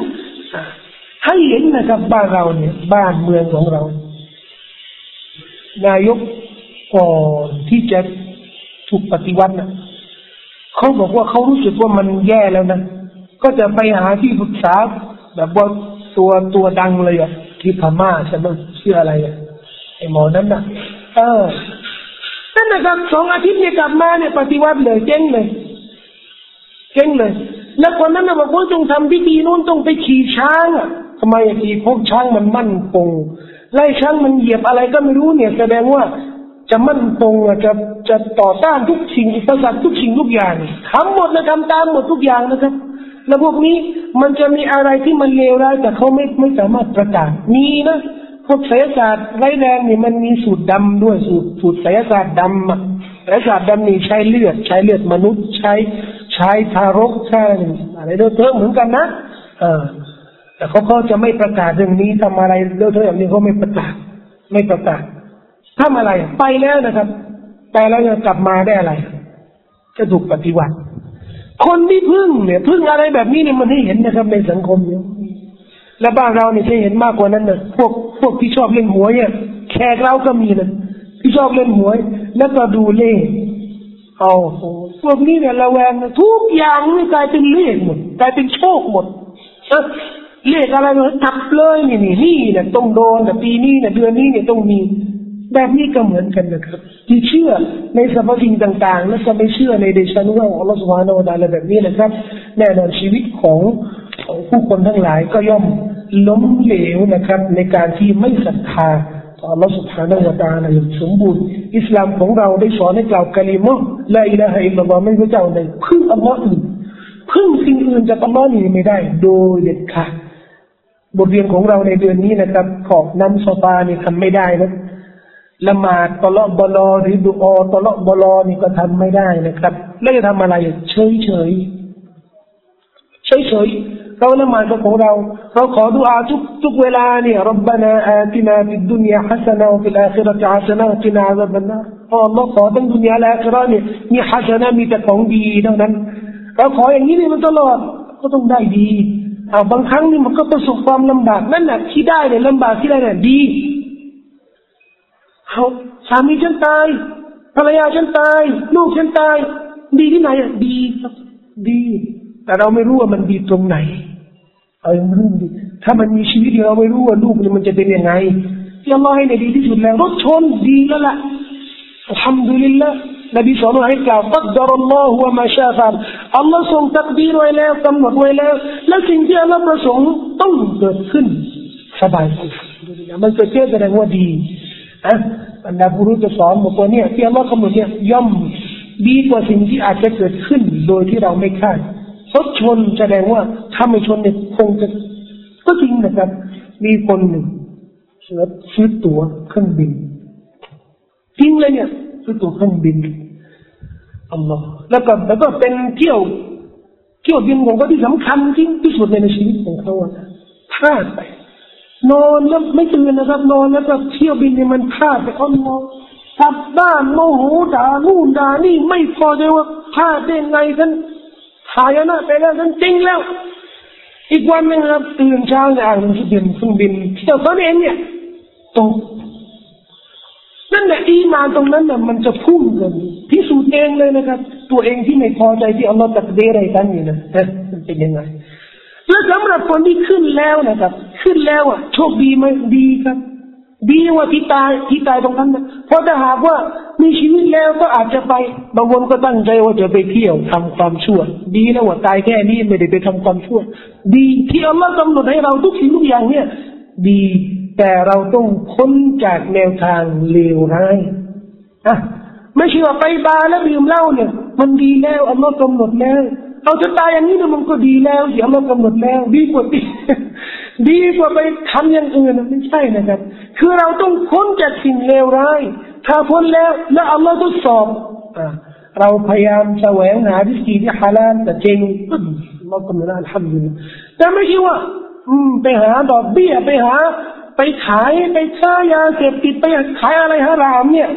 ให้เห็นนะครับบ้านเราเนี่ย บ้านเมืองของเรา นายกก่อนที่จะถูกปฏิวัตินะเขาบอกว่าเขารู้สึกว่ามันแย่แล้วนะก็จะไปหาที่ปรึกษาแบบว่าตัวตัวดังเลยอะที่พม่าใช่ไหมชื่ออะไรอะไอหมอนั้นนะเออ นั่นนะครับสองอาทิตย์เนี่ยกลับมาเนี่ยปฏิวัติเลยเจ๊งเลยเจ๊งเลย แล้วคนนั้นนะบอกว่าต้องทำพิธีนู้นต้องไปขี่ช้างอะทำไมขี่พวกช้างมันมั่นคงไล่ช้างมันเหยียบอะไรก็ไม่รู้เนี่ย แสดงว่าจะมั่นคงจะจะต่อต้านทุกสิ่งอุปสรรคทุกสิ่งทุกอย่างทำหมดนะทำตามหมดทุกอย่างนะครับแล้วพวกนี้มันจะมีอะไรที่มันเลวร้ายแต่เขาไม่ไม่สามารถประกาศมีนะ พวกไสยศาสตร์ไรแดงนี่มันมีสูตรดำด้วยสูตรสูตรไสยศาสตร์ดำอะไสยศาสตร์ดำนี่ใช้เลือด ใช้เลือดมนุษย์ ใช้ใช้ทารกใช้อะไรเรื่องเหมือนกันนะเออ แต่เขาก็จะไม่ประกาศเรื่องนี้ทำอะไรเรื่องแบบนี้เขาไม่ประกาศ ไม่ประกาศทำอะไรไปแล้วนะครับ ไปแล้วจะกลับมาได้อะไรจะถูกปฏิวัติ คนที่พึ่งเนี่ยพึ่งอะไรแบบนี้เนี่ยมันให้เห็นนะครับในสังคมเนี่ย และบ้านเราเนี่ยจะเห็นมากกว่านั้นนะพวกพวกที่ชอบเล่นหวยเนี่ยแขกเราก็มีนะที่ชอบเล่นหวย แล้วก็ดูเลขเอาพวกนี้เนี่ยระแวงทุกอย่างนี่กลายเป็นเลขหมดกลายเป็นโชคหมดเลขอะไรมันทับเลยนี่นี่นี่เนี่ยต้องโดนแต่ปีนี้เนี่ยเดือนนี้เนี่ยต้องมี แบบนี้ก็เหมือนกันนะครับ ที่เชื่อในสรรพสิ่งต่าง ๆ และจะไม่เชื่อในเดชานุภาพของอัลลอฮฺสุบฮานาอัลลอฮฺแบบนี้นะครับ แน่นอนชีวิตของ ของผู้คนทั้งหลายก็ย่อมล้มเหลวนะครับ ในการที่ไม่ศรัทธาต่อ Allah سبحانه และ تعالى อย่างสมบูรณ์อิสลามของเราได้สอนให้กล่าวกะลิมะละอิละฮะอิลลัลลอฮ์ไม่พระเจ้าใดพึ่งอัลลอฮ์อื่นพึ่งสิ่งอื่นจากอัลลอฮ์นี่ไม่ได้ โดยเด็ดขาดบทเรียนของเราในเดือนนี้นะครับขอบน้ำโซฟานี่ทำไม่ได้นะละหมาดตลอดบลอหรือดูอตลอดบลอนี่ก็ทำไม่ได้นะครับแล้วจะทำอะไรเฉยเฉยเฉยเฉย เราละหมาดของเราเราขอดุอาทุกทุกเวลาเนี่ยربنا آتنا في الدنيا حسنة وفي الآخرة حسنة وقنا عذاب النارอัลลอฮ์ขอทั้งดุนยาและอาคิรเนี่ยมี حسنة มีแต่ของดีเท่านั้นเราขออย่างนี้เนี่ยมันตลอดก็ต้องได้ดีอาบางครั้งนี่มันก็ประสบความลำบากนั่นแหละที่ได้เนี่ยลำบากที่ได้เนี่ยดีเขาสามีฉันตายภรรยาฉันตายลูกฉันตาย ดีที่ไหนอะดีครับดี แต่เราไม่รู้ว่ามันดีตรงไหน เอายังไม่รู้ดิถ้ามันมีชีวิตเราไม่รู้ว่าลูกมันจะเป็นยังไงที่อัลลอฮ์ให้ในดีที่สุดแล้วรถชนดีแล้วล่ะอัลฮัมดุลิลละนบีสอนให้กล่าวตักดารอัลลอฮฺวะมาชาฟันอัลลอฮ์ทรงตักดีไว้แล้วกำหนดไว้แล้ว และสิ่งที่อัลลอฮ์ประสงค์ต้องเกิดขึ้นสบายมันเกิดขึ้นแสดงว่าดีอะบรรดาผู้รู้จะสอนบอกว่าเนี่ยที่อัลลอฮ์กำหนดเนี่ยย่อมดีกว่าสิ่งที่อาจจะเกิดขึ้นโดยที่เราไม่คาด รถชนแสดงว่าถ้าไม่ชนเนี่ยคงจะก็จริงนะครับ มีคนหนึ่งซื้อตั๋วเครื่องบินจริงเลยเนี่ยซื้อตั๋วเครื่องบินอัลลอฮ์แล้วก็แล้วก็เป็นเที่ยวเที่ยวบินของเขาที่สำคัญจริงที่สุดในชีวิตของเขาพลาดไปนอนแล้วไม่ตื่นนะครับ นอนแล้วก็เที่ยวบินเนี่ยมันพลาดไปอัลลอฮ์กลับบ้านโมโหด่านู่นด่านี่ไม่พอใจว่าพลาดได้ไงกัน หายนะไปแล้วฉันจริงแล้ว อีกวันหนึ่งครับตื่นเช้าอ่านหนังสือบินเครื่องบินเที่ยวตอนเองเนี่ยตกนั่นแหละอีมาตรงนั้นน่ะมันจะพุ่งกันพิสูจน์เองเลยนะครับ ตัวเองที่ไม่พอใจที่อัลลอฮฺตักเดอะไรกันอยู่นะมันเป็นยังไงแล้วสำหรับคนที่ขึ้นแล้วนะครับ ขึ้นแล้วอะโชคดีไหมดีครับ ดีว่าที่ตายที่ตายตรงนั้นนะเพราะถ้าหากว่า มีชีวิตแล้วก็อาจจะไปบางคนก็ตั้งใจว่าจะไปเที่ยวทำความชั่ว ดีแล้วว่าตายแค่นี้ไม่ได้ไปทำความชั่ว ดีที่อัลลอฮ์กำหนดให้เราทุกสิ่งทุกอย่างเนี่ย ดีแต่เราต้องพ้นจากแนวทางเลวร้ายอะไม่ใช่ว่าไปบาร์แล้วดื่มเหล้าเนี่ย มันดีแล้วอัลลอฮ์กำหนดแล้ว เราจะตายอย่างนี้เนี่ยมันก็ดีแล้วที่อัลลอฮ์กำหนดแล้ว ดีกว่าดีดีกว่าไปทำอย่างอื่นไม่ใช่นะครับ คือเราต้องพ้นจากสิ่งเลวร้าย ถ้าพ้นแล้ว แล้วอัลลอฮ์ทดสอบเราพยายามแสวงหาวิธีที่ฮาลาลแต่เจงเราก็ไม่ได้ทำอยู่แต่ไม่ใช่ว่า อืม ไปหาดอกเบี้ยไปหา ไปขายไปค้ายาเสพติดไปขายอะไรฮาราม เนี่ย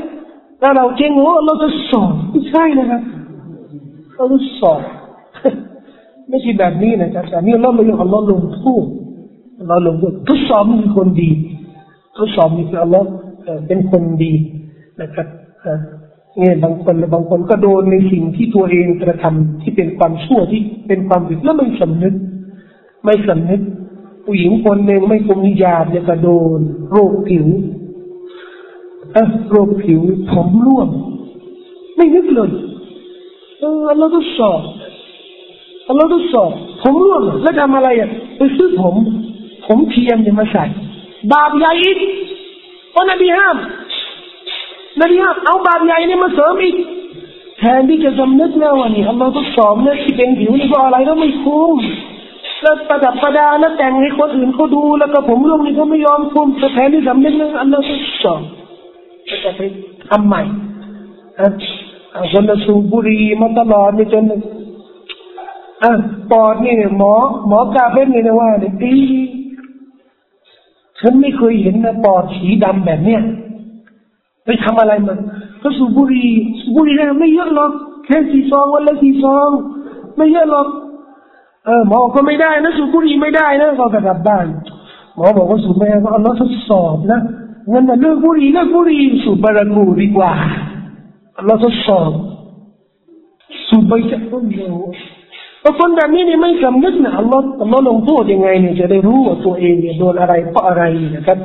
ถ้าเราเจงโอ้เราจะสอบไม่ใช่นะครับเราจะสอบ ไม่ใช่แบบนี้นะครับแต่นี่เราไม่ยอมเราลงโทษเราลงโทษทดสอบมีคนดีทดสอบมีคืออัลลอฮ์เป็นคนดีนะครับเนี่ยบางคนบางคนก็โดนในสิ่งที่ตัวเองกระทำที่เป็นความชั่วที่เป็นความผิดแล้วไม่สำนึก ไม่สำนึก ผู้หญิงคนหนึ่งไม่คุมนิยาเนี่ยก็โดน โรคผิวเออโรคผิวผมร่วงไม่นึกเลยเออเราทดสอบ เราทดสอบผมร่วงแล้วทำอะไรอะไปซื้อผม ผมเทียมจะมาใส่บาปใหญ่อีกเพราะนบีห้ามนบีห้ามเอาบาปใหญ่นี่มาเสริมอีกแทนที่จะสำนึกแล้ววันนี้อัลลอฮ์ทดสอบเนี่ยที่เป็นผิวนี่ก็อะไรก็ไม่คุ้มแล้วประดับประดาแล้วแต่งให้คนอื่นเขาดู แล้วก็ผมร่วงนี่เขาไม่ยอมคุ้มแทนที่สำนึกนะอันนั้นก็สอบจะไปทำใหม่คนละสูบบุหรี่มาตลอดนี่จน อะปอดนี่เนี่ยหมอหมอกาเป็นเลยนะว่าเนี่ยดีฉันไม่เคยเห็นนะปอดสีดำแบบเนี้ยไปทำอะไรมันก็สูบบุหรี่สูบบุหรี่เนี่ยไม่เยอะหรอกแค่สี่ซองวันละสี่ซอง ไม่เยอะหรอกเออหมอก็ไม่ได้นะสูบบุหรี่ไม่ได้นะก็กลับบ้านหมอบอกว่าสูบไม่ได้ก็เอาล้อทดสอบนะงั้นเลิกบุหรี่เลิกบุหรี่สูบบารากูดีกว่าเราทดสอบสูบไปจะต้นเดียว พอคนแบบนี้เนี่ยไม่สำนึกนะอัลลอฮ์อัลลอฮ์ลงโทษยังไงเนี่ยจะได้รู้ว่าตัวเองเนี่ยโดนอะไรเพราะอะไรนะครับ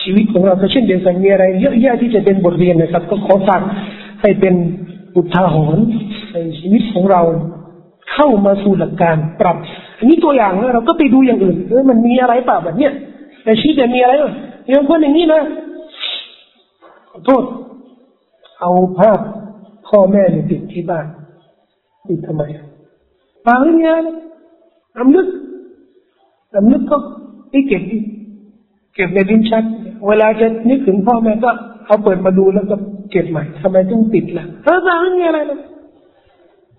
ชีวิตของเราก็เช่นเดียวกันมีอะไรเยอะแยะที่จะเป็นบทเรียนนะครับ ก็ขอฝากให้เป็นอุทาหรณ์ในชีวิตของเราเข้ามาสู่หลักการปรับ อันนี้ตัวอย่างนะเราก็ไปดูอย่างอื่นเออมันมีอะไรเปล่าแบบเนี้ยแต่ชีวิตจะมีอะไรอย่างคนอย่างนี้นะขอโทษเอาภาพพ่อแม่เนี่ยติดที่บ้านติดทำไม ปาไม่มีอะไรอำนึกอำนึกก็ไม่เก็บเก็บในลิ้นชัก เวลาจะนึกถึงพ่อแม่ก็เอาเปิดมาดูแล้วก็เก็บใหม่ทำไมต้องติดล่ะเออปาไม่มีอะไรเลย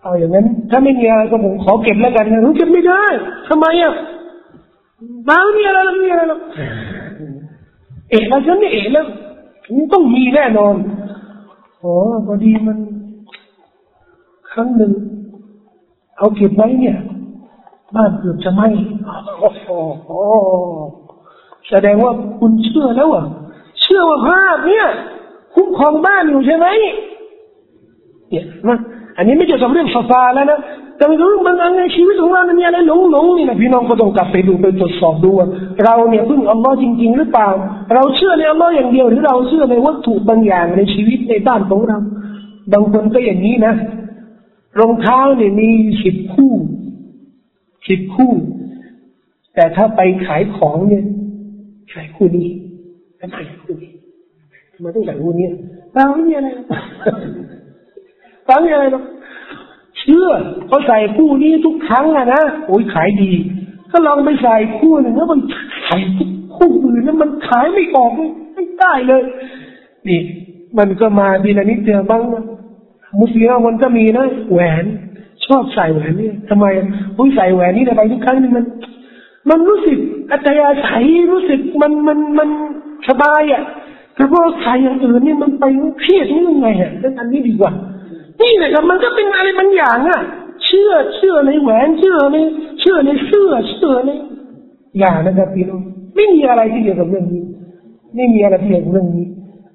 เอาอย่างนั้น ถ้าไม่มีอะไรก็ผมขอเก็บแล้วกันนะรู้เก็บไม่ได้ทำไมอะปาไม่มีอะไรไม่มีอะไรหรอเอกแล้วฉันไม่เอกแล้วมันต้องมีแน่นอนโอ้พอดีมัน ครั้งหนึ่ง เอาเก็บไว้เนี่ย บ้านเกือบจะไหมโอ้โหแสดงว่าคุณเชื่อแล้วอะ เชื่อว่าภาพเนี่ย คุ้มครองบ้านอยู่ใช่ไหมเนี่ยมันอันนี้ไม่เกี่ยวกับเรื่องฟาฟาแล้วนะแต่เรื่องบางอย่างในชีวิตของเรามันมีอะไรหลงหลงนี่นะพี่น้องก็ต้องกลับไปดูไปตรวจสอบดูว่าเราเนี่ยพึ่งอัลลอฮ์จริง ๆ หรือเปล่า เราเชื่อในอัลลอฮ์อย่างเดียวหรือเราเชื่อในวัตถุบางอย่างในชีวิตในบ้านของเรา บางคนก็อย่างนี้นะ รองเท้าเนี่ยมีสิบคู่สิบคู่ แต่ถ้าไปขายของเนี่ยขายคู่นี้ทำไมคู่นี้ทำไมต้องขายคู่นี้เราไม่มีอะไรฟังยังไงหรอกเชื่อเขาใส่คู่นี้ทุกครั้งอะนะโอ้ยขายดี ก็ลองไปใส่คู่หนึ่งแล้วมันขายคู่อื่นแล้วมันขายไม่ออกไม่ได้เลย นี่ มันก็มาดีละนิดเดียวบ้าง มุสลิมมันก็มีนะแหวนชอบใส่แหวนนี่ทำไมอุ้ยใส่แหวนนี่ไปทุกครั้งนี่มัน มันรู้สึกอัตยาศัยรู้สึกมันมันมันสบายอะแต่พอใส่อย่างอื่นนี่มันไปเครียดนี่ยังไงอะอันนี้ดีกว่า นี่แหละครับมันก็เป็นอะไรบางอย่างอะ เชื่อเชื่อในแหวนเชื่อในเชื่อในเสื้อเชื่อในอย่างนะครับพี่น้องไม่มีอะไรที่เกี่ยวกับเรื่องนี้ ไม่มีอะไรที่เกี่ยวกับเรื่องนี้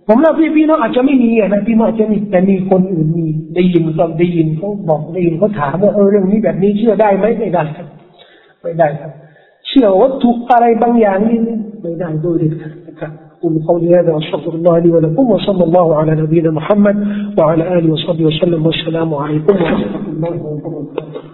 ผมเล่าพี่พี่น้องอาจจะไม่มีอ่ะนะพี่น้องอาจจะมีแต่มีคนอื่นมีได้ยินก็ได้ยินเขาบอกได้ยินเขาถามว่าเออเรื่องนี้แบบนี้เชื่อได้ไหมไม่ได้ครับไม่ได้ครับ เชื่อวัตถุอะไรบางอย่างนี่ไม่ได้โดยเด็ดขาดนะครับ أقول قولي هذا وأستغفر الله لي ولكم وصلى الله على نبينا محمد وعلى آله وصحبه وسلم والسلام عليكم ورحمة الله وبركاته